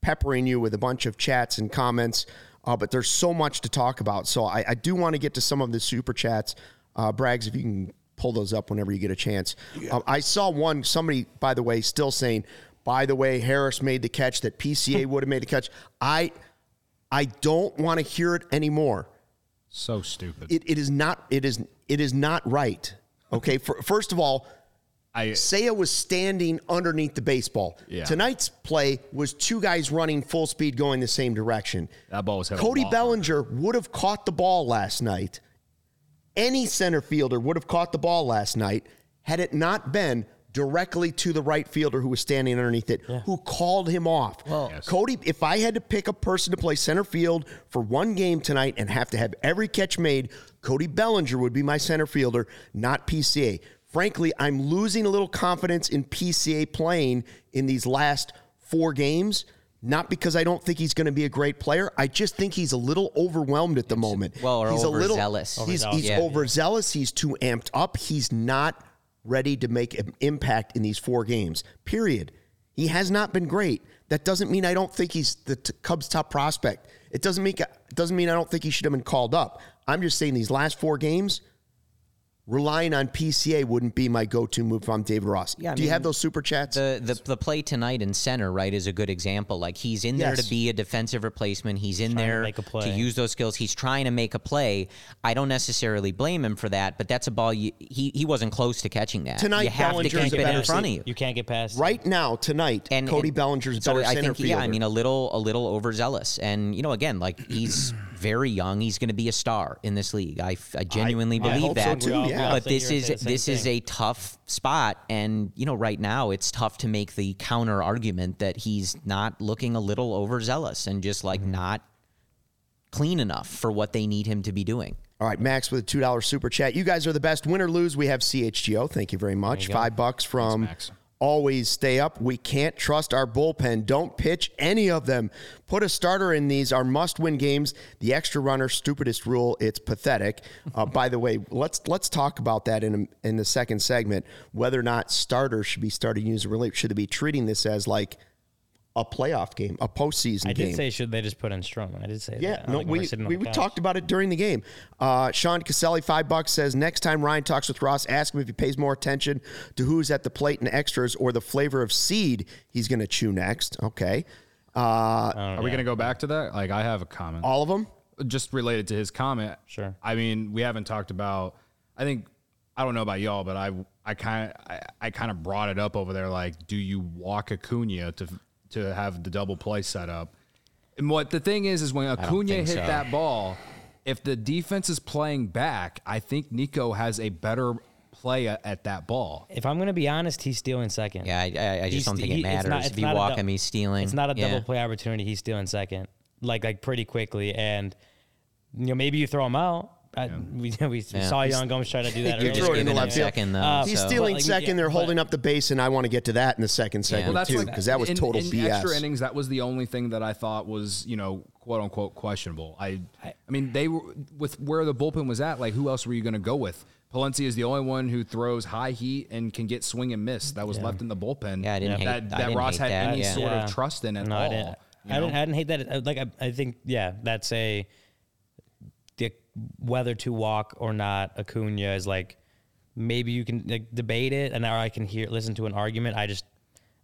A: peppering you with a bunch of chats and comments, uh, but there's so much to talk about. So I, I do want to get to some of the super chats. Uh, Braggs, if you can pull those up whenever you get a chance. Um, I saw one, somebody, by the way, still saying, by the way, Harris made the catch that PCA would have made the catch. I, I don't want to hear it anymore.
E: So stupid.
A: It, it is not. It is. It is not right. Okay. For, first of all,
E: I
A: Seiya was standing underneath the baseball.
E: Yeah.
A: Tonight's play was two guys running full speed going the same direction.
E: that ball was
A: Cody
E: long.
A: Bellinger would have caught the ball last night. Any center fielder would have caught the ball last night had it not been directly to the right fielder who was standing underneath it, who called him off.
E: Yes.
A: Cody, if I had to pick a person to play center field for one game tonight and have to have every catch made, Cody Bellinger would be my center fielder, not PCA. Frankly, I'm losing a little confidence in PCA playing in these last four games. Not because I don't think he's going to be a great player. I just think he's a little overwhelmed at the moment.
C: well, or
A: he's a little
C: overzealous.
A: He's,
B: Overzealous,
A: he's
C: yeah.
A: overzealous. He's too amped up. He's not ready to make an impact in these four games. Period. He has not been great. That doesn't mean I don't think he's the t- Cubs' top prospect. It doesn't mean it doesn't mean I don't think he should have been called up. I'm just saying these last four games, relying on PCA wouldn't be my go-to move if I'm David Ross.
C: Yeah, I
A: Do you have those super chats?
C: The, the the play tonight in center, right, is a good example. Like he's in there
A: Yes.
C: to be a defensive replacement. He's in
B: there to
C: there
B: make a play.
C: use those skills. He's trying to make a play. I don't necessarily blame him for that, but that's a ball you, he he wasn't close to catching that.
A: Tonight,
C: you have to keep it in front of you.
B: You can't get past
A: right now, tonight,
C: and
A: Cody
C: and
A: Bellinger's
C: so
A: better
C: I
A: center
C: think,
A: fielder.
C: Yeah, I mean a little a little overzealous, and you know, again, like he's very young. He's going to be a star in this league. I, I genuinely
A: I
C: believe
A: hope so
C: that.
A: too, We all- we yeah.
C: But this is
B: say the same
C: this is a tough spot, and you know, right now it's tough to make the counter argument that he's not looking a little overzealous and just like mm-hmm. not clean enough for what they need him to be doing.
A: All right, Max with a two dollar super chat. You guys are the best. Win or lose, we have CHGO. Thank you very much.
B: you.
A: Five bucks from
E: Thanks, Max.
A: Always stay up. We can't trust our bullpen. Don't pitch any of them. Put a starter in these are must-win games. The extra runner, stupidest rule. It's pathetic. Uh, by the way, let's let's talk about that in a, in the second segment. Whether or not starters should be starting user relief. Should they be treating this as like a playoff game, a postseason game.
B: I
A: game?
B: did say should they just put in Stroman? I did say
A: Yeah,
B: that.
A: no,
B: Like, we're
A: we, we,
B: the
A: we
B: couch.
A: talked about it during the game. Uh, Sean Caselli, five bucks, says next time Ryan talks with Ross, ask him if he pays more attention to who's at the plate and extras or the flavor of seed he's going to chew next. Okay. Uh,
E: Are we going to go back to that? Like, I have a comment.
A: all of them?
E: just related to his comment.
B: Sure.
E: I mean, we haven't talked about. I think I don't know about y'all, but I I kind of I, I kind of brought it up over there. Like, do you walk Acuna to to have the double play set up?
D: And what the thing is, is when Acuna hit
C: so.
D: that ball, if the defense is playing back, I think Nico has a better play at, at that ball.
B: If I'm going to be honest, he's stealing second.
C: Yeah, I, I, I just
B: He's-
C: don't think
B: he-
C: it
B: it's
C: matters
B: not-
C: if
B: it's
C: you
B: not a
C: walk
B: dou-
C: him. He's stealing.
B: It's not a
C: Yeah.
B: double play opportunity. He's stealing second, like like pretty quickly, and you know maybe you throw him out. I, we we
C: Yeah.
B: saw Yan Gomes try to do that.
A: You
B: earlier.
A: throw it in the left field.
C: second though.
B: Uh,
A: He's
C: so-
A: stealing
B: like,
A: second.
B: yeah,
A: They're
B: but-
A: holding up the base, and I want to get to that in the second segment
D: Well, that's
A: too,
D: like
A: because that was
D: in-
A: total
D: in
A: BS.
D: Extra innings. That was the only thing that I thought was you know quote unquote questionable. I I mean they were with where the bullpen was at. Like who else were you going to go with? Palencia is the only one who throws high heat and can get swing and miss. That was left in the bullpen.
C: Yeah, I didn't hate-
D: that.
C: I
D: that
C: didn't
D: Ross
C: hate
D: had
C: that,
D: any
C: yeah.
D: sort
B: Yeah.
D: of trust in at
B: no,
D: all.
B: I didn't.
D: you
B: I didn't. I didn't hate that. Uh, Like I, I think, yeah, that's a the, whether to walk or not. Acuna is like maybe you can like debate it, and or I can hear listen to an argument. I just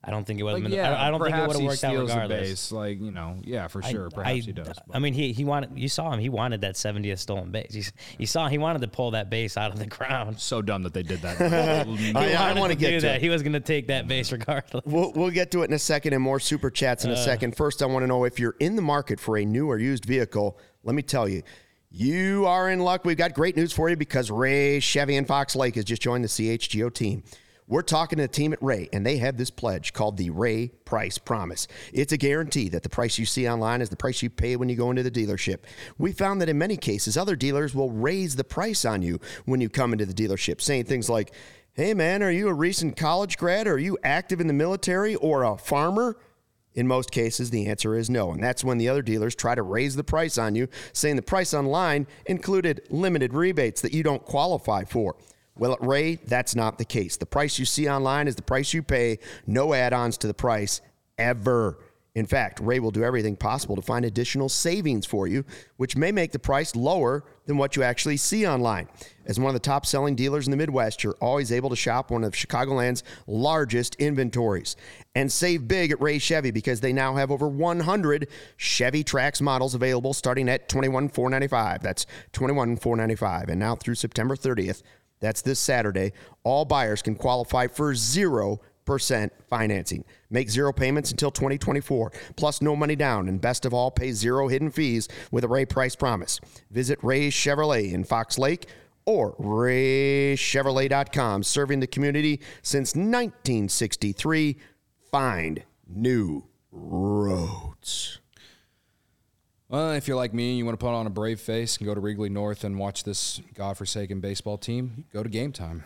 B: I don't think it would have
D: Like,
B: been.
D: yeah,
B: I, I don't think it would have worked out
D: steals the
B: regardless.
D: base. Like you know, yeah, for
B: I-
D: sure. Perhaps
B: I,
D: he does.
B: I mean, he he wanted. You saw him. He wanted that 70th stolen base. He's, you saw he wanted to pull that base out of the ground.
E: So dumb that they did that.
B: He
A: I- I
B: wanted
A: wanna get
B: do
A: to
B: that.
A: it.
B: He was going to take that base regardless.
A: We'll, we'll get to it in a second and more super chats in a uh. second. First, I want to know if you're in the market for a new or used vehicle. Let me tell you, you are in luck. We've got great news for you because Ray Chevy and Fox Lake has just joined the CHGO team. We're talking to the team at Ray, and they have this pledge called the Ray Price Promise. It's a guarantee that the price you see online is the price you pay when you go into the dealership. We found that in many cases, other dealers will raise the price on you when you come into the dealership, saying things like, Hey man, are you a recent college grad? Are you active in the military or a farmer? In most cases, the answer is no. And that's when the other dealers try to raise the price on you, saying the price online included limited rebates that you don't qualify for. Well, at Ray, that's not the case. The price you see online is the price you pay, no add ons to the price ever. In fact, Ray will do everything possible to find additional savings for you, which may make the price lower than what you actually see online. As one of the top selling dealers in the Midwest, you're always able to shop one of Chicagoland's largest inventories. And save big at Ray Chevy because they now have over 100 Chevy Trax models available starting at $21,495. That's $21,495. And now through September 30th, that's this Saturday, all buyers can qualify for zero percent financing. Make zero payments until 2024, plus no money down, and best of all, pay zero hidden fees with a Ray Price promise. Visit Ray Chevrolet in Fox Lake or raychevrolet.com, serving the community since 1963. Find new roads.
D: Well, if you're like me and you want to put on a brave face and go to Wrigley North and watch this godforsaken baseball team, go to game time.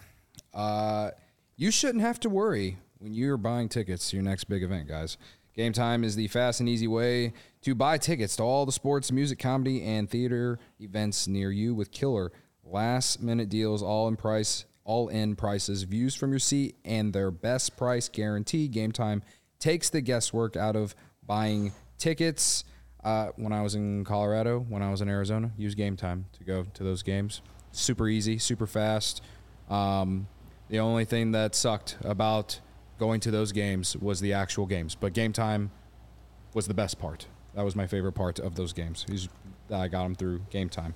D: Uh, you shouldn't have to worry when you're buying tickets to your next big event, guys. Game time is the fast and easy way to buy tickets to all the sports, music, comedy, and theater events near you with killer last minute deals, all in price, all in prices, views from your seat, and their best price guarantee. Game time takes the guesswork out of buying tickets. Uh, when I was in Colorado, when I was in Arizona, use Game Time to go to those games. Super easy, super fast. Um, the only thing that sucked about going to those games was the actual games, but Game Time was the best part. That was my favorite part of those games. That I got them through Game Time.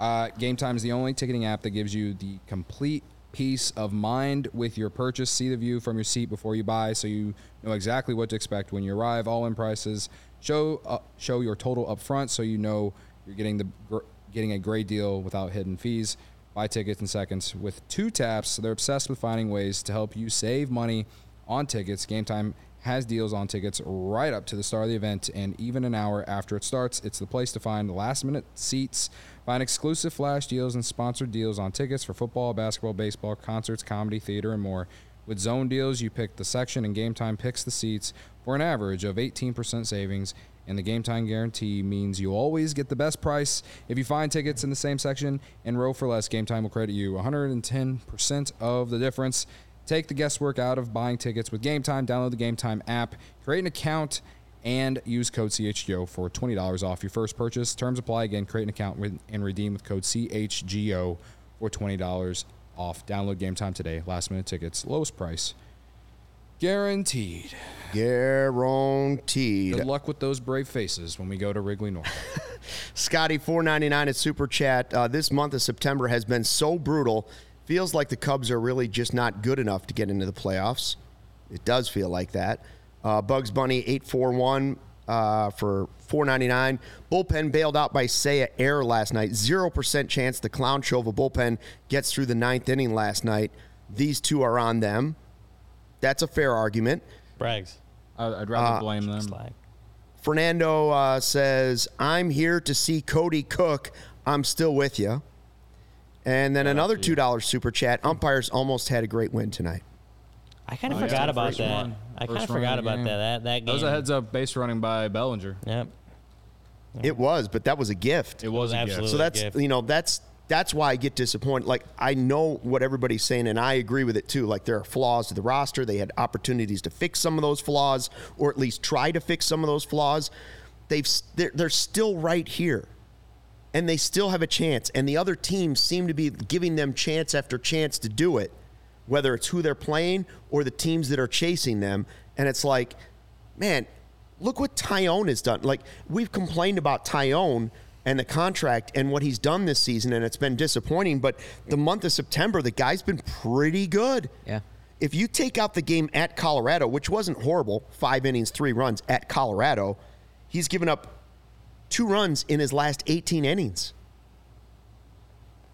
D: Uh, Game Time is the only ticketing app that gives you the complete peace of mind with your purchase. See the view from your seat before you buy, so you know exactly what to expect when you arrive. All in prices. Show uh, show your total up front, so you know you're getting the getting a great deal without hidden fees. Buy tickets in seconds with two taps. They're obsessed with finding ways to help you save money on tickets. Game Time has deals on tickets right up to the start of the event and even an hour after it starts. It's the place to find last minute seats, find exclusive flash deals and sponsored deals on tickets for football, basketball, baseball, concerts, comedy, theater, and more. With zone deals, you pick the section and game time picks the seats for an average of 18% savings. And the game time guarantee means you always get the best price. If you find tickets in the same section and row for less, Game Time will credit you 110% of the difference. Take the guesswork out of buying tickets with Game Time. Download the Game Time app, create an account, and use code CHGO for $20 off your first purchase. Terms apply. Again, create an account with, and redeem with code CHGO for $20 off. Download Game Time today. Last minute tickets, lowest price. Guaranteed.
A: Guaranteed.
D: Good luck with those brave faces when we go to Wrigley North.
A: Scotty, four ninety nine at Super Chat. Uh, this month of September has been so brutal. Feels like the Cubs are really just not good enough to get into the playoffs. It does feel like that. Uh, Bugs Bunny eight four one uh, for four ninety nine. Bullpen bailed out by Seiya Air last night. Zero percent chance the clown show of a bullpen gets through the ninth inning last night. These two are on them. That's a fair argument.
B: Brags.
E: I- I'd rather
A: Uh,
E: blame them.
B: Slag.
A: Fernando uh, says, I'm here to see Cody Cook. I'm still with you. And then another $2 super chat. Umpires almost had a great win tonight.
B: I kind of
E: Oh, yeah.
B: forgot about
E: First
B: that.
E: one.
B: I kind of forgot about
E: game.
B: that. That that game.
E: That was a heads up base running by Bellinger.
B: Yep.
A: It was, but that was a gift.
E: It was a gift.
B: absolutely
A: so that's
B: gift.
A: you know that's that's why I get disappointed. Like I know what everybody's saying, and I agree with it too. Like there are flaws to the roster. They had opportunities to fix some of those flaws, or at least try to fix some of those flaws. They've they're, they're still right here, and they still have a chance. And the other teams seem to be giving them chance after chance to do it, whether it's who they're playing or the teams that are chasing them. And it's like, man, look what Taillon has done. Like we've complained about Taillon and the contract and what he's done this season, and it's been disappointing. But the month of September, the guy's been pretty good.
C: Yeah.
A: If you take out the game at Colorado, which wasn't horrible, five innings, three runs at Colorado, he's given up two runs in his last 18 innings.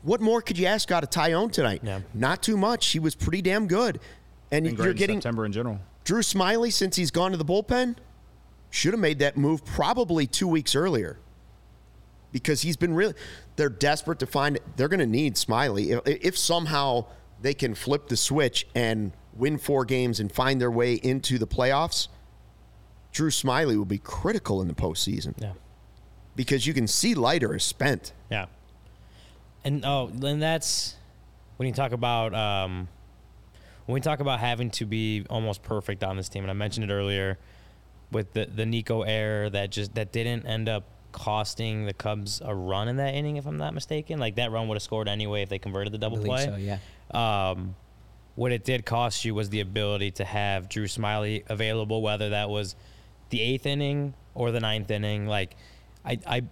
A: What more could you ask out of Taillon tonight?
B: Yeah.
A: Not too much. He was pretty damn good. And
E: Been
A: you're
E: in
A: getting
E: September in general.
A: Drew Smyly, since he's gone to the bullpen, should have made that move probably two weeks earlier. Because he's been really, they're desperate to find, they're going to need Smyly. If, if somehow they can flip the switch and win four games and find their way into the playoffs, Drew Smyly will be critical in the postseason.
B: Yeah.
A: Because you can see Leiter is spent.
B: Yeah. And oh, and that's when you talk about um, when we talk about having to be almost perfect on this team, and I mentioned it earlier with the the Nico error that just that didn't end up costing the Cubs a run in that inning, if I'm not mistaken. Like that run would have scored anyway if they converted the double
C: believe
B: play.
C: so, yeah.
B: Um, what it did cost you was the ability to have Drew Smyly available, whether that was the eighth inning or the ninth inning. Like, I, I,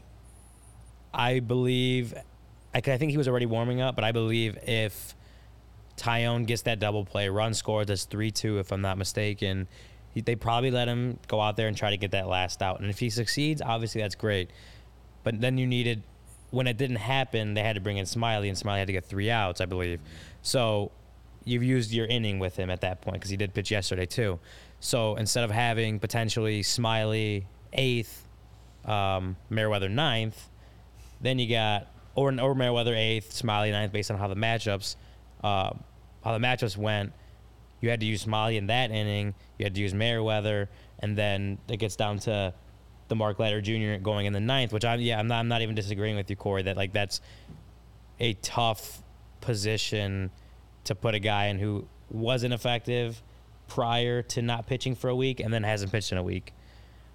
B: I believe, I, I think he was already warming up, but I believe if Taillon gets that double play, run scored, that's three two, if I'm not mistaken. He, they probably let him go out there and try to get that last out, and if he succeeds, obviously that's great. But then you needed, when it didn't happen, they had to bring in Smyly, and Smyly had to get three outs, I believe. So you've used your inning with him at that point because he did pitch yesterday too. So instead of having potentially Smyly eighth, um, Merryweather ninth, then you got or or Merryweather eighth, Smyly ninth, based on how the matchups, uh, how the matchups went. You had to use Smyly in that inning. You had to use Merryweather, and then it gets down to the Mark Leiter Jr. going in the ninth, which I'm yeah I'm not I'm not even disagreeing with you, Corey. That like that's a tough position to put a guy in who wasn't effective prior to not pitching for a week and then hasn't pitched in a week.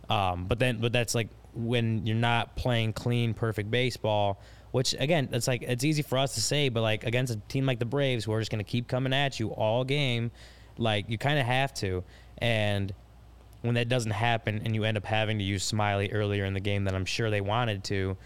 B: Um, but then, but that's like when you're not playing clean, perfect baseball. Which again, it's like it's easy for us to say, but like against a team like the Braves, who are just going to keep coming at you all game, like you kind of have to. And when that doesn't happen, and you end up having to use Smyly earlier in the game, that I'm sure they wanted to,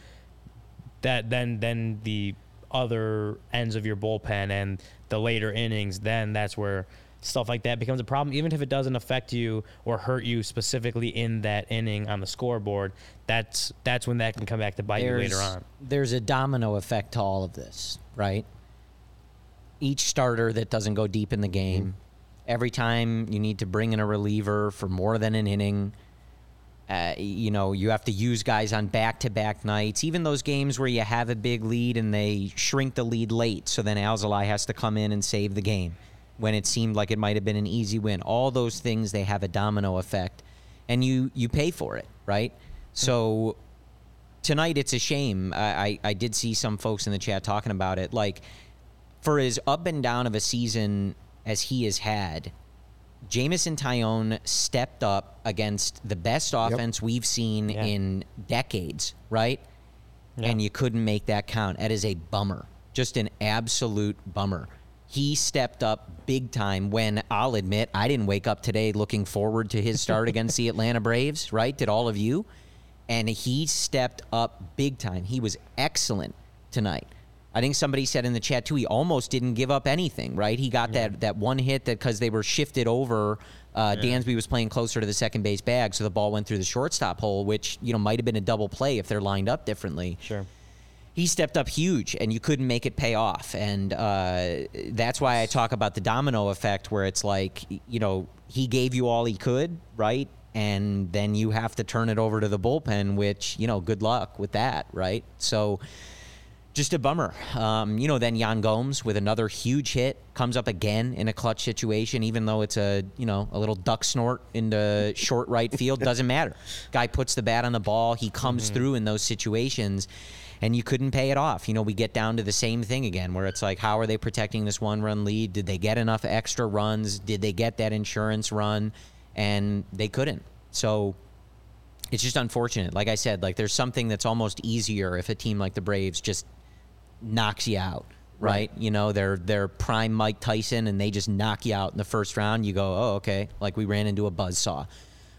B: that then then the other ends of your bullpen and the later innings, then that's where stuff like that becomes a problem. Even if it doesn't affect you or hurt you specifically in that inning on the scoreboard, that's that's when that can come back to bite you later on.
C: There's a domino effect to all of this, right? Each starter that doesn't go deep in the game, every time you need to bring in a reliever for more than an inning, uh, you know, you have to use guys on back to back nights. Even those games where you have a big lead and they shrink the lead late, so then Alzolay has to come in and save the game. When it seemed like it might have been an easy win. All those things they have a domino effect, and you you pay for it, right? Mm-hmm. So tonight it's a shame. I, I, I did see some folks in the chat talking about it. Like for as up and down of a season as he has had, Jameson Taillon stepped up against the best offense we've seen
B: Yeah.
C: in decades, right? And you couldn't make that count. That is a bummer. Just an absolute bummer. He stepped up big time when I'll admit I didn't wake up today looking forward to his start against the Atlanta Braves, right? Did all of you? And he stepped up big time. He was excellent tonight. I think somebody said in the chat too. He almost didn't give up anything, right? He got that that one hit that because they were shifted over. Uh, Dansby was playing closer to the second base bag, so the ball went through the shortstop hole, which you know might have been a double play if they're lined up differently.
B: Sure.
C: He stepped up huge, and you couldn't make it pay off, and uh, that's why I talk about the domino effect, where it's like you know he gave you all he could, right? And then you have to turn it over to the bullpen, which you know, good luck with that, right? So just a bummer. Um, you know, then Yan Gomes with another huge hit comes up again in a clutch situation, even though it's a you know a little duck snort into short right field. Doesn't matter. Guy puts the bat on the ball. He comes through in those situations, and you couldn't pay it off. You know, we get down to the same thing again, where it's like, how are they protecting this one run lead? Did they get enough extra runs? Did they get that insurance run? And they couldn't. So it's just unfortunate. Like I said, like there's something that's almost easier if a team like the Braves just knocks you out, right? You know, they're they're prime Mike Tyson and they just knock you out in the first round. You go, oh, okay, like we ran into a buzzsaw.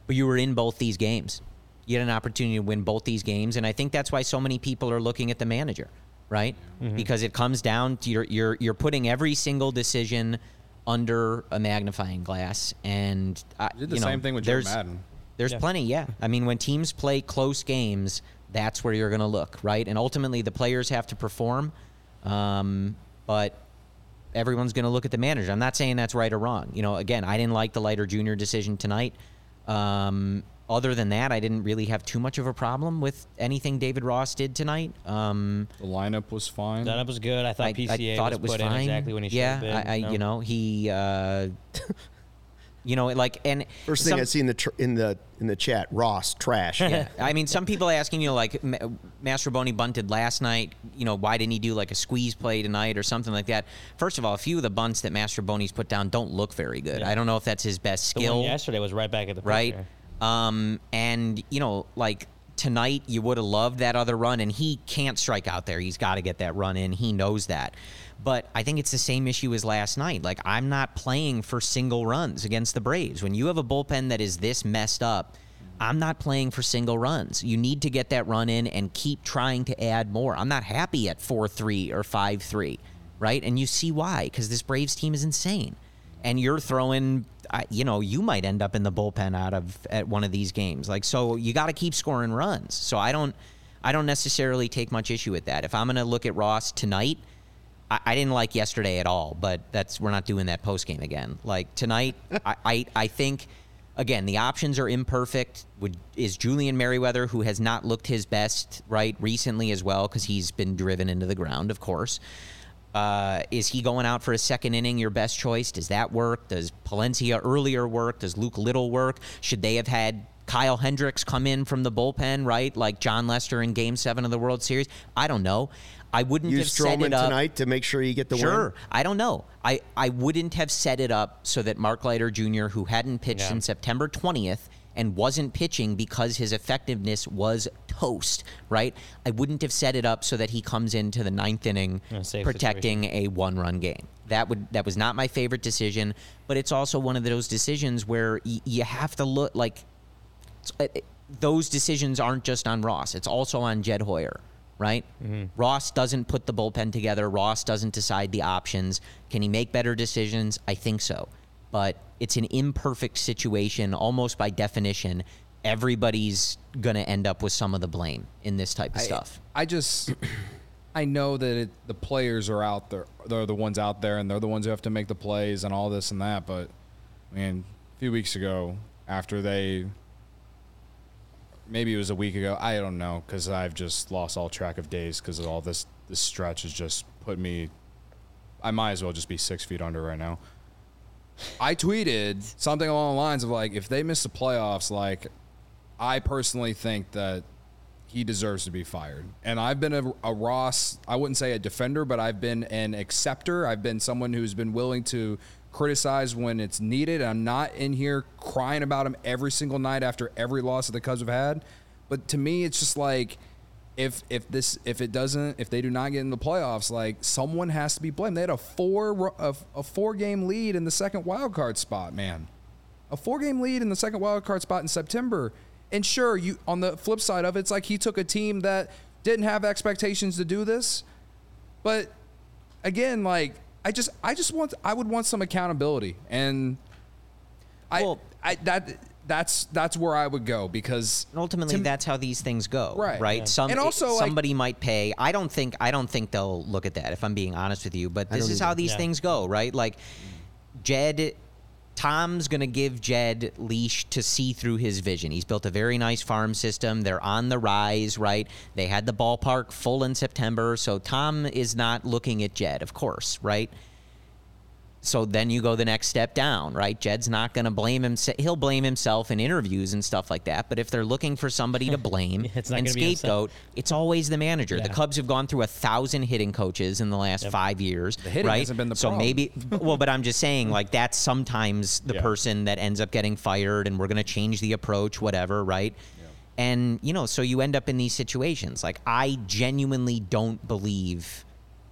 C: But you were in both these games. You had an opportunity to win both these games, and I think that's why so many people are looking at the manager, right? Because it comes down to you're you're you're putting every single decision under a magnifying glass, and I,
E: did the
C: you know,
E: same thing with Joe
C: there's-
E: Madden.
C: there's plenty, yeah. I mean, when teams play close games, that's where you're going to look, right? And ultimately, the players have to perform, um, but everyone's going to look at the manager. I'm not saying that's right or wrong. You know, again, I didn't like the Leiter Jr. decision tonight. Um, other than that, I didn't really have too much of a problem with anything David Ross did tonight. Um,
E: The lineup was fine.
B: That was good. I thought
C: I,
B: PCA
C: I thought
B: was,
C: it was
B: put
C: fine.
B: in exactly when he
C: yeah,
B: should have been.
C: I, I, you know, he, uh, you know, like, and
A: First thing
C: some-
A: I see in the tr- in the in the chat, Ross trash.
C: yeah. I mean, some people asking, you know, like Ma- Mastrobuoni bunted last night. You know, why didn't he do like a squeeze play tonight or something like that? First of all, a few of the bunts that Mastrobuoni's put down don't look very good.
B: Yeah.
C: I don't know if that's his best
B: the one
C: skill,
B: yesterday was right back at the
C: right?
B: pitcher.
C: Um, and you know, like tonight, you would have loved that other run, and he can't strike out there. He's got to get that run in. He knows that. But I think it's the same issue as last night. Like I'm not playing for single runs against the Braves. When you have a bullpen that is this messed up, I'm not playing for single runs. You need to get that run in and keep trying to add more. I'm not happy at 4-3 or 5-3, right? And you see why cuz this Braves team is insane. And you're throwing I- you know, you might end up in the bullpen out of at one of these games. Like so you got to keep scoring runs. So I don't I don't necessarily take much issue with that. If I'm going to look at Ross tonight, I, I didn't like yesterday at all, but that's we're not doing that post game again. Like tonight, I, I I think again the options are imperfect. Would is Julian Merryweather, who has not looked his best right recently as well, because he's been driven into the ground, of course. Uh, is he going out for a second inning your best choice? Does that work? Does Palencia earlier work? Does Luke Little work? Should they have had Kyle Hendricks come in from the bullpen, right? Like Jon Lester in Game Seven of the World Series. I don't know. I wouldn't
A: Use
C: have set
A: Stroman
C: it up.
A: tonight to make sure you get the
C: Sure.
A: win.
C: I don't know. I, I wouldn't have set it up so that Mark Leiter Jr., who hadn't pitched
B: Yeah.
C: since September 20th and wasn't pitching because his effectiveness was toast, right? I wouldn't have set it up so that he comes into the ninth inning
B: In a safe
C: protecting a one run game. That would that was not my favorite decision, but it's also one of those decisions where y- you have to look like uh, those decisions aren't just on Ross. It's also on Jed Hoyer, right? Ross doesn't put the bullpen together. Ross doesn't decide the options. Can he make better decisions? I think so. But it's an imperfect situation, almost by definition. Everybody's going to end up with some of the blame in this type of stuff.
D: I just I know that it, the players are out there. They're the ones out there, and they're the ones who have to make the plays and all this and that. But I mean, a few weeks ago, after they, maybe it was a week ago. I don't know because I've just lost all track of days because of all this. This stretch has just put me. I might as well just be six feet under right now. I tweeted something along the lines of like, if they miss the playoffs, like, I personally think that he deserves to be fired. And I've been a, a Ross, I wouldn't say a defender, but I've been an acceptor. I've been someone who's been willing to criticize when it's needed. I'm not in here crying about him every single night after every loss that the Cubs have had. But to me, it's just like if if this if it doesn't if they do not get in the playoffs, like someone has to be blamed. They had a four a, a four game lead in the second wild card spot, man. A four game lead in the second wild card spot in September. And sure, you on the flip side of it, it's like he took a team that didn't have expectations to do this. But again, like I just I just want I would want some accountability. And I
C: Well-
D: I that that's that's where I would go because
C: And ultimately,
D: to-
C: that's how these things go,
D: Right.
C: Right.
D: Yeah.
C: Some
D: And also, like-
C: somebody might pay. I don't think. I don't think they'll look at that. If I'm being honest with you, but this
A: don't
C: is how these
B: Yeah.
C: things go, right? Like Jed. Tom's going to give Jed leash to see through his vision. He's built a very nice farm system. They're on the rise, right? They had the ballpark full in September, so Tom is not looking at Jed, of course, right? So then you go the next step down, right? Jed's not going to blame him. He'll blame himself in interviews and stuff like that. But if they're looking for somebody to blame
B: It's
C: and
B: gonna be himself.
C: scapegoat, it's always the manager. The Cubs have gone through a thousand hitting coaches in the last five years. The
D: hitting
C: right?
D: hasn't been the
C: so
D: problem.
C: maybe, well, but I'm just saying, like that's sometimes the
B: Yeah.
C: person that ends up getting fired, and we're going to change the approach, whatever, right? And you know, so you end up in these situations. Like I genuinely don't believe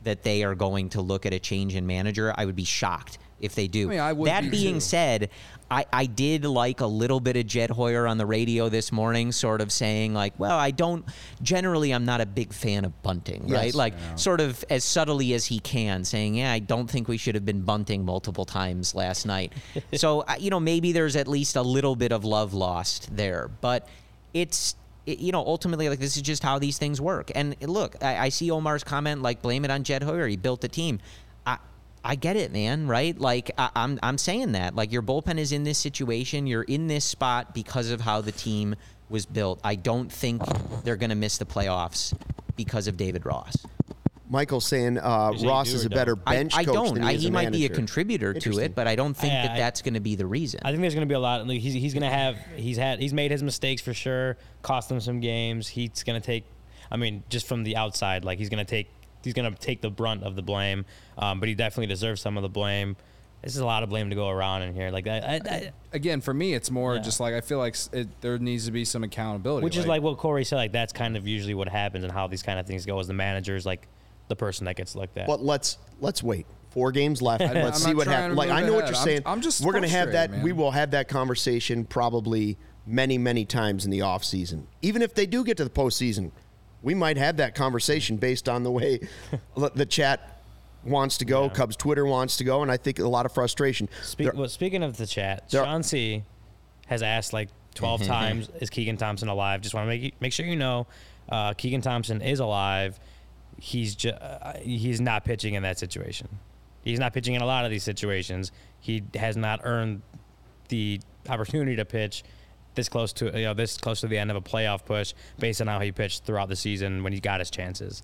C: that they are going to look at a change in manager. I would be shocked if they do.
D: I mean, I
C: that
D: be
C: being
D: too.
C: said, I, I did like a little bit of Jed Hoyer on the radio this morning, sort of saying like, well, I don't generally I'm not a big fan of bunting, right?
A: Yes.
C: Like sort of as subtly as he can, saying, yeah, I don't think we should have been bunting multiple times last night. so you know, maybe there's at least a little bit of love lost there, but it's it, you know ultimately like this is just how these things work. And look, I, I see Omar's comment like blame it on Jed Hoyer. He built the team. I I get it, man. Right? Like I, I'm I'm saying that like your bullpen is in this situation. You're in this spot because of how the team was built. I don't think they're going to miss the playoffs because of David Ross.
A: Michael's saying uh,
B: You say you
A: Ross is a better
B: don't?
C: I,
A: bench
C: I
A: coach
C: don't.
A: than
C: I,
A: he is
C: he
A: a
C: might be a contributor to it, but I don't think
B: I-
C: that
B: I-
C: that's going to be the reason.
B: I think there's going to be a lot. Like he's he's going to have he's had he's made his mistakes for sure. Cost them some games. He's going to take. I mean, just from the outside, like he's going to take he's going to take the brunt of the blame. Um, but he definitely deserves some of the blame. This is a lot of blame to go around in here. Like that, I, I,
D: again for me it's more
B: Yeah.
D: just like I feel like it, there needs to be some accountability.
B: which is like what Corey said. Like that's kind of usually what happens and how these kind of things go. As the managers, like the person that gets looked at.
A: But let's let's wait. Four games left. Let's see what happens. Like I
D: move
A: know what
D: ahead.
A: you're
D: I'm-
A: saying.
D: I'm just
A: we're gonna have that.
D: frustrated,
A: We will have that conversation probably many many times in the off season. Even if they do get to the postseason, we might have that conversation based on the way the chat wants to go. Cubs Twitter wants to go, and I think a lot of frustration.
B: Speak,
A: There-
B: well, speaking of the chat,
A: there-
B: Sean C has asked like 12 times, "Is Keegan Thompson alive?" Just want to make you- make sure you know, uh, Keegan Thompson is alive. He's just uh, he's not pitching in that situation. He's not pitching in a lot of these situations. He has not earned the opportunity to pitch this close to you know this close to the end of a playoff push based on how he pitched throughout the season when he got his chances.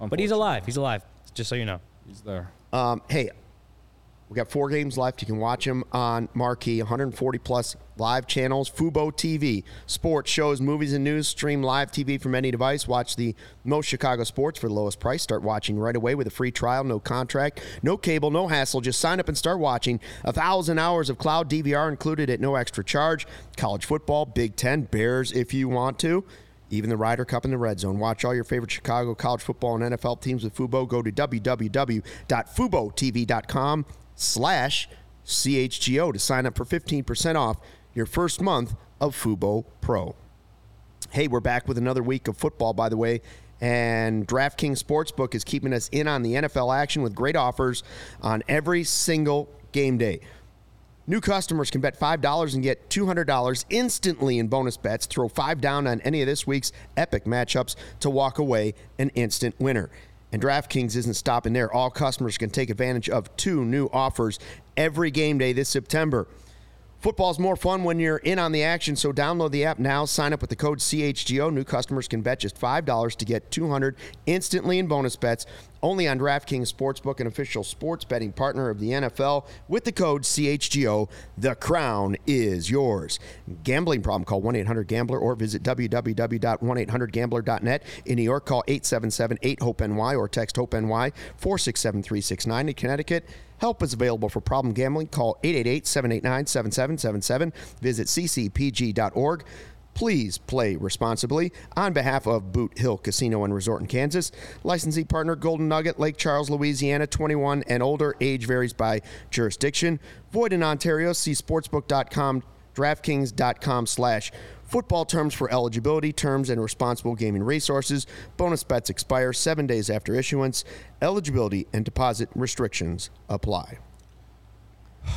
B: But he's alive. He's alive. Just so you know.
D: he's there.
A: Um, hey, we got four games left. You can watch them on Marquee, 140 plus live channels, Fubo TV, sports, shows, movies, and news. Stream live TV from any device. Watch the most Chicago sports for the lowest price. Start watching right away with a free trial, no contract, no cable, no hassle. Just sign up and start watching. A thousand hours of cloud DVR included at no extra charge. College football, Big Ten, Bears if you want to. Even the Ryder Cup and the Red Zone. Watch all your favorite Chicago college football and NFL teams with Fubo. Go to www.fubotv.com slash CHGO to sign up for 15% off your first month of Fubo Pro. Hey, we're back with another week of football, by the way. And DraftKings Sportsbook is keeping us in on the NFL action with great offers on every single game day. New customers can bet $5 and get $200 instantly in bonus bets. Throw 5 down on any of this week's epic matchups to walk away an instant winner. And DraftKings isn't stopping there. All customers can take advantage of two new offers every game day this September. Football's more fun when you're in on the action, so download the app now. Sign up with the code CHGO. New customers can bet just $5 to get 200 instantly in bonus bets Only on DraftKings Sportsbook, an official sports betting partner of the NFL. With the code CHGO, the crown is yours. Gambling problem, call 1 800 Gambler or visit www.1800Gambler.net. In New York, call 877 8 HOPE NY or text HOPE NY 467 369. In Connecticut, Help is available for problem gambling. Call 888 789 7777. Visit ccpg.org. Please play responsibly. On behalf of Boot Hill Casino and Resort in Kansas, licensee partner Golden Nugget, Lake Charles, Louisiana, 21 and older. Age varies by jurisdiction. Void in Ontario. See sportsbook.com, DraftKings.com slash Football terms for eligibility, terms, and responsible gaming resources. Bonus bets expire seven days after issuance. Eligibility and deposit restrictions apply.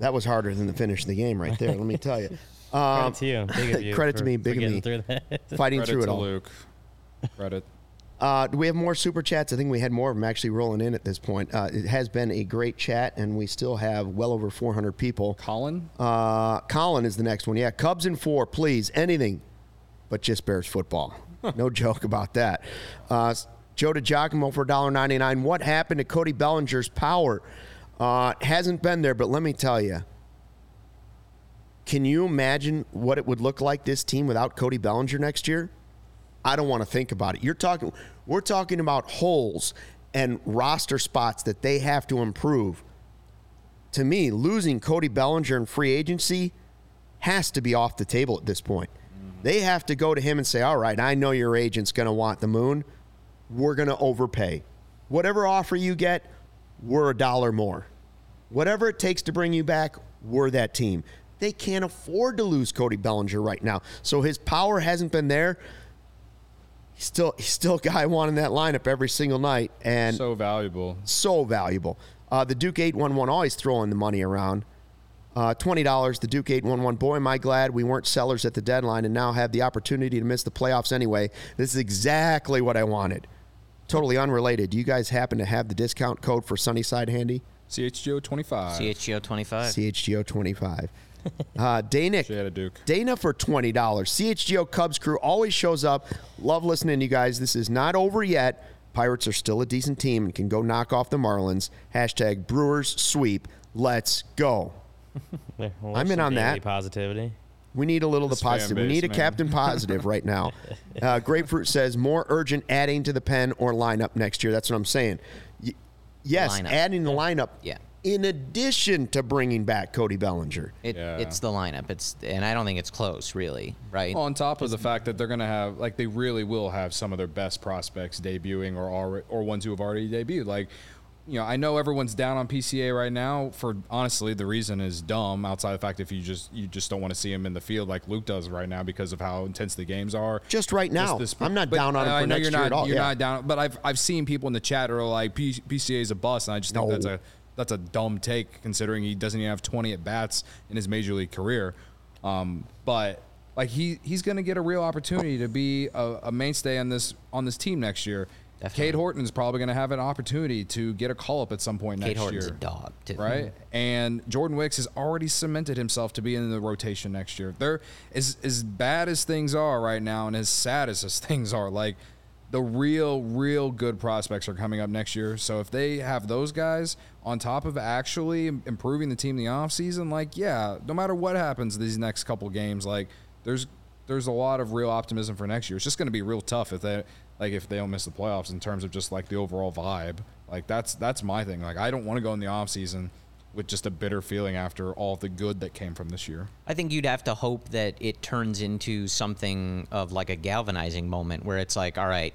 A: that was harder than the finish of the game right there, let me tell you. Um,
B: Credit to you. Big of you.
A: credit to me,
B: for
A: big of me.
B: Through that.
A: fighting
D: Credit
A: through it
D: to
A: all.
D: Luke. Credit.
A: Uh, do we have more super chats? I think we had more of them actually rolling in at this point. Uh, it has been a great chat, and we still have well over 400 people.
D: Colin?
A: Uh, Colin is the next one. Yeah, Cubs in four, please. Anything but just Bears football. no joke about that. Uh, Joe DiGiacomo for $1.99. What happened to Cody Bellinger's power? Uh, hasn't been there, but let me tell you. Can you imagine what it would look like this team without Cody Bellinger next year? I don't want to think about it. You're talking we're talking about holes and roster spots that they have to improve. To me, losing Cody Bellinger in free agency has to be off the table at this point. Mm-hmm. They have to go to him and say, "All right, I know your agent's going to want the moon. We're going to overpay. Whatever offer you get, we're a dollar more. Whatever it takes to bring you back, we're that team." They can't afford to lose Cody Bellinger right now. So his power hasn't been there he's still he's still a guy wanting that lineup every single night and so, valuable.
D: So valuable.
A: valuable. Uh, the Duke eight one one always throwing the money around. Uh, Twenty dollars. The Duke eight one one. Boy, am I glad we weren't sellers at the deadline and now have the opportunity to miss the playoffs anyway. This is exactly what I wanted. Totally unrelated. Do you guys happen to have the discount code for Sunnyside handy?
D: CHGO 25.
C: CHGO 25.
A: CHGO twenty five. Uh, Danick.
D: She had a Duke.
A: Dana for twenty dollars. CHGO Cubs crew always shows up. Love listening to you guys. This is not over yet. Pirates are still a decent team and can go knock off the Marlins. Hashtag Brewers sweep. Let's go.
B: Well,
A: I'm in on that.
B: Positivity.
A: We need a little of the
D: This fan
A: positive. We
D: base,
A: need a
D: man.
A: captain positive right now. Uh, Grapefruit says more urgent adding to the pen or lineup next year. That's what I'm saying. Y- yes,
C: Lineup.
A: adding the lineup.
C: Yeah.
A: In addition to bringing back Cody Bellinger.
C: It,
D: Yeah.
C: It's the lineup. It's and I don't think it's close, really. Right?
D: On top of the fact that they're going to have, like, they really will have some of their best prospects debuting or already, or ones who have already debuted. Like, you know, I know everyone's down on PCA right now. For honestly, the reason is dumb. Outside the fact if you just you just don't want to see him in the field like Luke does right now because of how intense the games are.
A: Just right now.
D: this-
A: I'm not
D: but
A: down on him
D: I know
A: next
D: you're
A: year
D: not,
A: at all.
D: You're
A: Yeah.
D: not down, but I've I've seen people in the chat are like PCA is a bust, and I just think
A: No.
D: that's a that's a dumb take considering he doesn't even have 20 at bats in his major league career. Um, but like he he's going to get a real opportunity to be a, a mainstay on this on this team next year.
C: Definitely.
D: Cade Horton's probably going to have an opportunity to get a call up at some point
C: Cade
D: next
C: Horton's
D: year Cade Horton's
C: a dog, too.
D: right? And Jordan Wicks has already cemented himself to be in the rotation next year. They're as as bad as things are right now, and as sad as as things are, like the real, real good prospects are coming up next year. So if they have those guys on top of actually improving the team in the offseason, like yeah, no matter what happens these next couple games, like there's there's a lot of real optimism for next year. It's just going to be real tough if they like if they don't miss the playoffs in terms of just like the overall vibe. Like that's that's my thing. Like I don't want to go in the offseason with just a bitter feeling after all the good that came from this year.
C: I think you'd have to hope that it turns into something of like a galvanizing moment where it's like, all right,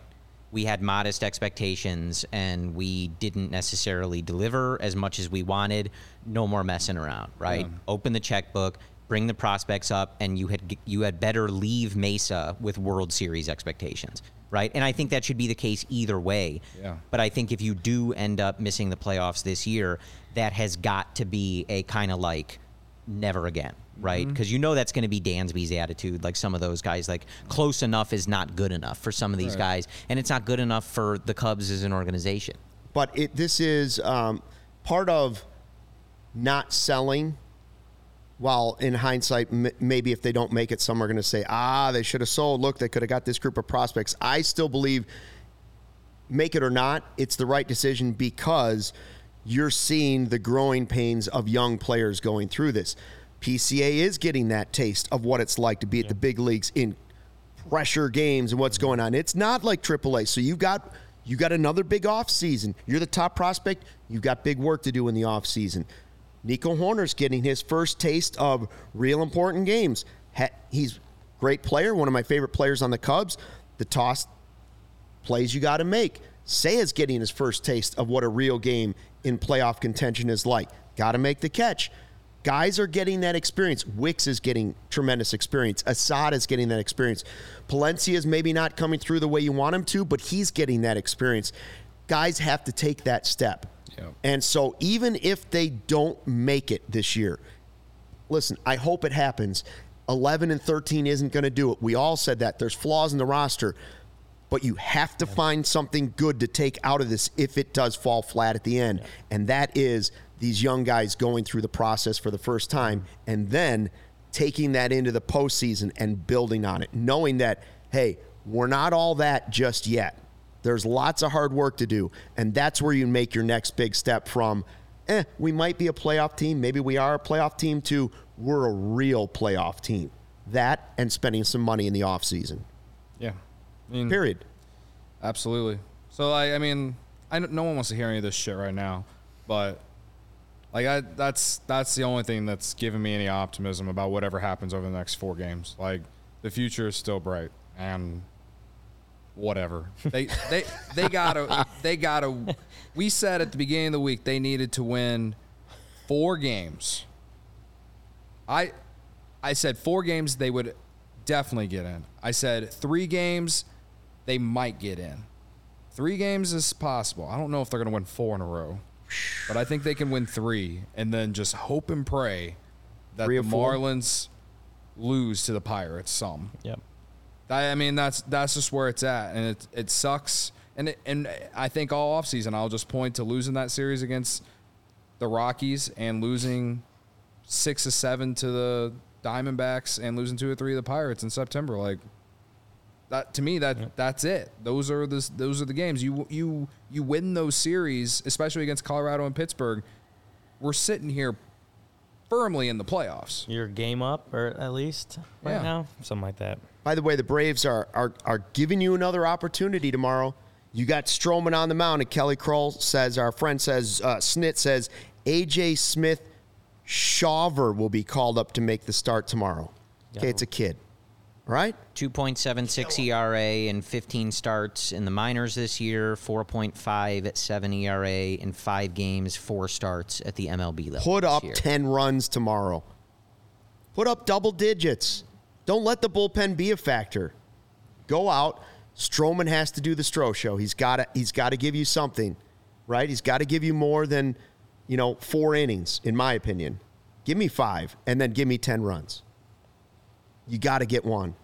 C: we had modest expectations and we didn't necessarily deliver as much as we wanted. No more messing around, right? Open the checkbook, bring the prospects up, and you had you had better leave Mesa with World Series expectations, right? And I think that should be the case either way.
D: Yeah.
C: But I think if you do end up missing the playoffs this year, that has got to be a kind of like never again, right?
A: Mm-hmm.
C: Because you know that's going to be Dansby's attitude. Like some of those guys, like close enough is not good enough for some of these guys, and it's not good enough for the Cubs as an organization.
A: but it this is um, part of not selling. While in hindsight, m- maybe if they don't make it, some are going to say, "Ah, they should have sold. Look, they could have got this group of prospects." I still believe make it or not, it's the right decision because you're seeing the growing pains of young players going through this. PCA is getting that taste of what it's like to be at the big leagues in pressure games and what's mm-hmm. going on. It's not like AAA. So you've got you got another big off season. You're the top prospect. You've got big work to do in the off season. Nico Hoerner's getting his first taste of real important games. He's a great player, one of my favorite players on the Cubs. The toss plays you got to make. Seiya's getting his first taste of what a real game in playoff contention is like. Got to make the catch. Guys are getting that experience. Wicks is getting tremendous experience. Assad is getting that experience. Palencia is maybe not coming through the way you want him to, but he's getting that experience. Guys have to take that step.
D: Yep.
A: And so even if they don't make it this year, listen, I hope it happens. 11 and 13 isn't going to do it. We all said that. There's flaws in the roster, but you have to find something good to take out of this if it does fall flat at the end. And that is these young guys going through the process for the first time and then taking that into the postseason and building on it, knowing that, hey, we're not all that just yet. There's lots of hard work to do. And that's where you make your next big step from, eh, we might be a playoff team. Maybe we are a playoff team, to we're a real playoff team. That and spending some money in the offseason.
D: I mean,
A: Period.
D: Absolutely. So I, I mean, I no one wants to hear any of this shit right now, but like I, that's that's the only thing that's giving me any optimism about whatever happens over the next four games. Like the future is still bright, and whatever they they they gotta they gotta. We said at the beginning of the week they needed to win four games. I I said four games they would definitely get in. I said three games they might get in. Three games is possible. I don't know if they're going to win four in a row, but I think they can win three and then just hope and pray that
A: Three
D: the? Marlins lose to the Pirates some.
B: Yep.
D: I mean that's that's just where it's at, and it it sucks. And it, and I think all offseason I'll just point to losing that series against the Rockies and losing six or seven to the Diamondbacks and losing two or three of the Pirates in September. Like that to me that that's it. Those are the those are the games you you you win those series, especially against Colorado and Pittsburgh. We're sitting here firmly in the playoffs.
B: You're game up, or at least right
D: Yeah.
B: now, something like that.
A: By the way, the Braves are are are giving you another opportunity tomorrow. You got Stroman on the mound, and Kelly Crull says, our friend says, uh, Snit says, AJ Smith Shawver will be called up to make the start tomorrow. Okay, it's a kid, right?
C: 2.76 ERA and 15 starts in the minors this year, 4.5 at 7 ERA in five games, four starts at the MLB level.
A: Put
C: this
A: up
C: year.
A: 10 runs tomorrow. Put up double digits. Don't let the bullpen be a factor. Go out. Stroman has to do the Stro show. He's got to he's got to give you something, right? He's got to give you more than, you know, four innings in my opinion. Give me 5 and then give me 10 runs. You got to get one.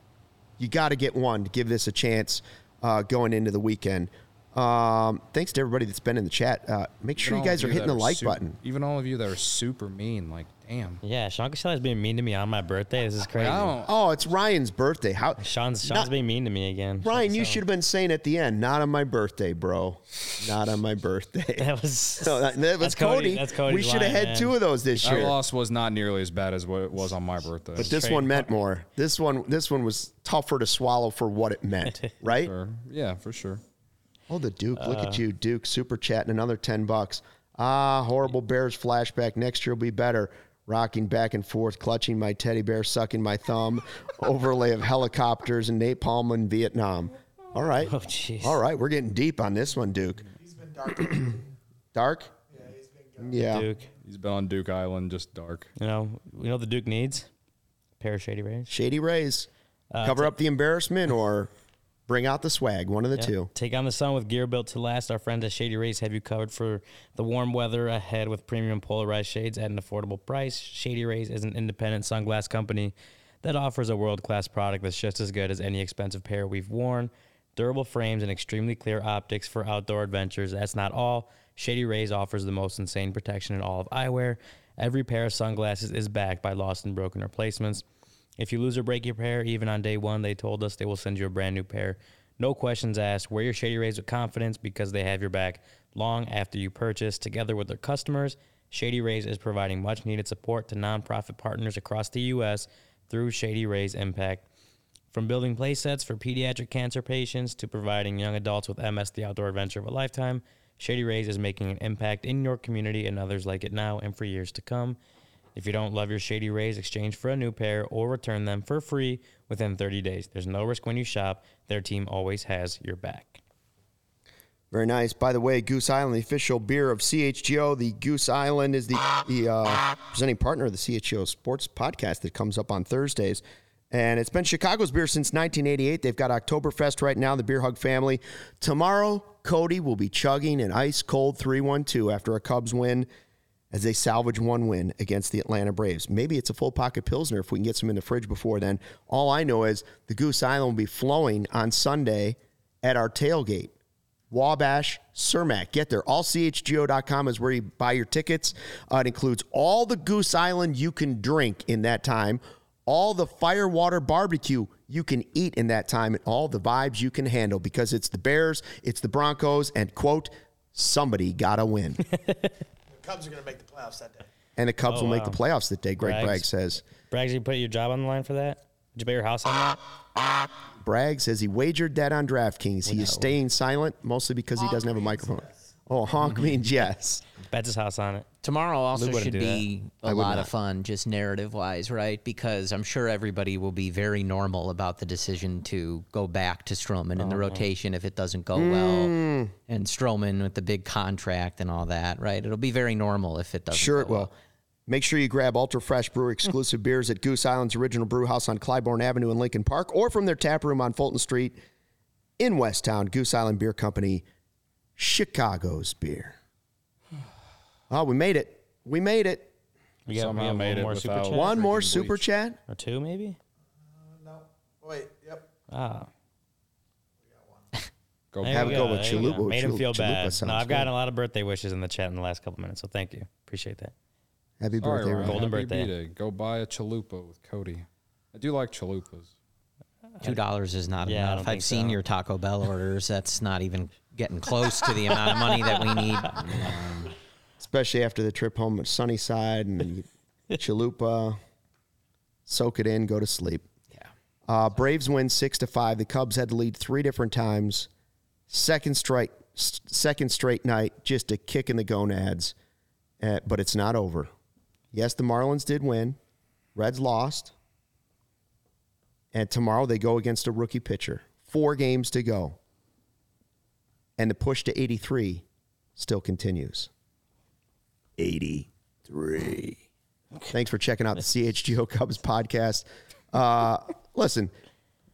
A: You got to get one to give this a chance uh, going into the weekend. Um, thanks to everybody that's been in the chat. Uh, make sure you guys are hitting the like button.
D: Even all of you that are super mean, like damn.
B: Yeah, Sean Castelli is being mean to me on my birthday. This is crazy.
D: I.
A: Oh, it's Ryan's birthday. How
B: Sean's Sean's
A: Not-
B: being mean to me again.
A: Ryan, you should have been saying at the end, not on my birthday, bro. Not on my birthday.
B: That was
A: No, that, that was
B: that's
A: Cody.
B: That's Cody's
A: we should have had
B: man.
A: two of those this
D: year.
A: year.
D: loss was not nearly as bad as what it was on my birthday.
A: But this
B: Trade-
A: one meant more. This one this one was tougher to swallow for what it meant, right?
D: Sure. yeah, for sure.
A: Oh, the Duke. Look
B: Uh.
A: at you, Duke. Super chatting another 10 bucks. Ah, horrible Bears flashback. Next year will be better. Rocking back and forth, clutching my teddy bear, sucking my thumb. Overlay of helicopters and napalm in Vietnam. All right.
B: Oh, jeez.
A: All right. We're getting deep on this one, Duke.
F: He's been dark.
A: Dark?
F: yeah, he's been good.
A: Yeah.
B: Duke.
D: He's been on Duke Island, just dark.
B: You know, you know the Duke needs? pair of shady rays.
A: Shady Rays.
B: Uh,
A: Cover
B: ta-
A: up the embarrassment or bring out the swag. One of the
B: Yeah.
A: two.
B: Take on the sun with gear built to last. Our friends at Shady Rays have you covered for the warm weather ahead with premium polarized shades at an affordable price. Shady Rays is an independent sunglass company that offers a world class product that's just as good as any expensive pair we've worn. Durable frames and extremely clear optics for outdoor adventures. That's not all. Shady Rays offers the most insane protection in all of eyewear. Every pair of sunglasses is backed by lost and broken replacements. If you lose or break your pair, even on day one, they told us they will send you a brand new pair. No questions asked. Wear your Shady Rays with confidence because they have your back long after you purchase. Together with their customers, Shady Rays is providing much needed support to nonprofit partners across the U.S. through Shady Rays Impact. From building play sets for pediatric cancer patients to providing young adults with MS the outdoor adventure of a lifetime, Shady Rays is making an impact in your community and others like it now and for years to come. If you don't love your Shady Rays, exchange for a new pair or return them for free within 30 days. There's no risk when you shop. Their team always has your back.
A: Very nice. By the way, Goose Island, the official beer of CHGO. The Goose Island is the, the uh, presenting partner of the CHGO Sports Podcast that comes up on Thursdays. And it's been Chicago's beer since 1988. They've got Oktoberfest right now, the Beer Hug family. Tomorrow, Cody will be chugging an ice cold 312 after a Cubs win as they salvage one win against the Atlanta Braves. Maybe it's a full pocket Pilsner if we can get some in the fridge before then. All I know is the Goose Island will be flowing on Sunday at our tailgate. Wabash, Cermak. Get there. AllCHGO.com is where you buy your tickets. Uh, it includes all the Goose Island you can drink in that time, all the firewater barbecue you can eat in that time, and all the vibes you can handle because it's the Bears, it's the Broncos, and quote, somebody gotta win.
G: Cubs are going to make the playoffs that day.
A: and the Cubs
B: Oh,
A: will make the playoffs that day, Greg
B: Brags.
A: Bragg says.
B: Braggs, you put your job on the line for that? Did you bet your house on that?
A: Bragg says he wagered that on DraftKings. He is staying silent mostly because he doesn't have a microphone. Oh, honk means yes.
B: Bet his house on it.
C: Tomorrow also
B: wouldn't
C: should
B: do
C: be
A: I
C: a
A: would
C: lot
A: not.
C: of fun, just narrative wise, right? Because I'm sure everybody will be very normal about the decision to go back to Stroman in the rotation if it doesn't go well,
A: Mm.
C: and Stroman with the big contract and all that, right? It'll be very normal if it doesn't.
A: Sure it will.
C: well.
A: Make sure you grab Ultra Fresh Brewery exclusive beers at Goose Island's original brew house on Clybourn Avenue in Lincoln Park or from their tap room on Fulton Street in Westtown. Goose Island Beer Company, Chicago's beer. Oh, we made it. We made it.
B: We got, we
E: Somehow
B: got
E: made
B: one
E: it
B: more super
E: without-
B: chat?
A: One more
E: Freaking
A: super
E: bleach.
A: chat.
B: Or two, maybe?
G: No. Wait, yep.
B: Ah.
E: Go
B: There
A: Have
B: we
A: a go
B: go,
A: with
B: there you go.
A: Chalupa.
B: Made him
A: Chalupa-
B: feel
A: Chalupa
B: bad.
A: sounds
B: No, I've
A: good.
B: gotten a lot of birthday wishes in the chat in the last couple minutes, so thank you. Appreciate that.
A: Happy
E: Sorry,
A: birthday,
E: Ryan.
A: Ryan.
B: Golden
E: Happy
B: birthday.
E: B-Day. Go buy a chalupa with Cody. I do like chalupas.
C: Two dollars is not
B: Yeah, I
C: enough.
B: don't
C: I've seen
B: so.
C: your Taco Bell orders. That's not even getting close to the amount of money that we need.
A: Especially after the trip home at Sunnyside and chalupa, soak it in, go to sleep.
C: Yeah.
A: Uh, Braves win six to five. The Cubs had to lead three different times. Second straight, second straight night, just a kick in the gonads. Uh, but it's not over. Yes, the Marlins did win. Reds lost. And tomorrow they go against a rookie pitcher. Four games to go. And the push to 83 still continues. 83. Thanks for checking out the CHGO Cubs podcast. Uh, listen,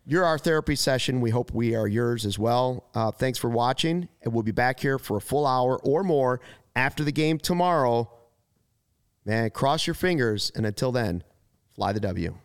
A: you're our therapy session. We hope we are yours as well. Uh, thanks for watching, and we'll be back here for a full hour or more after the game tomorrow. Man, cross your fingers, and until then, fly the W.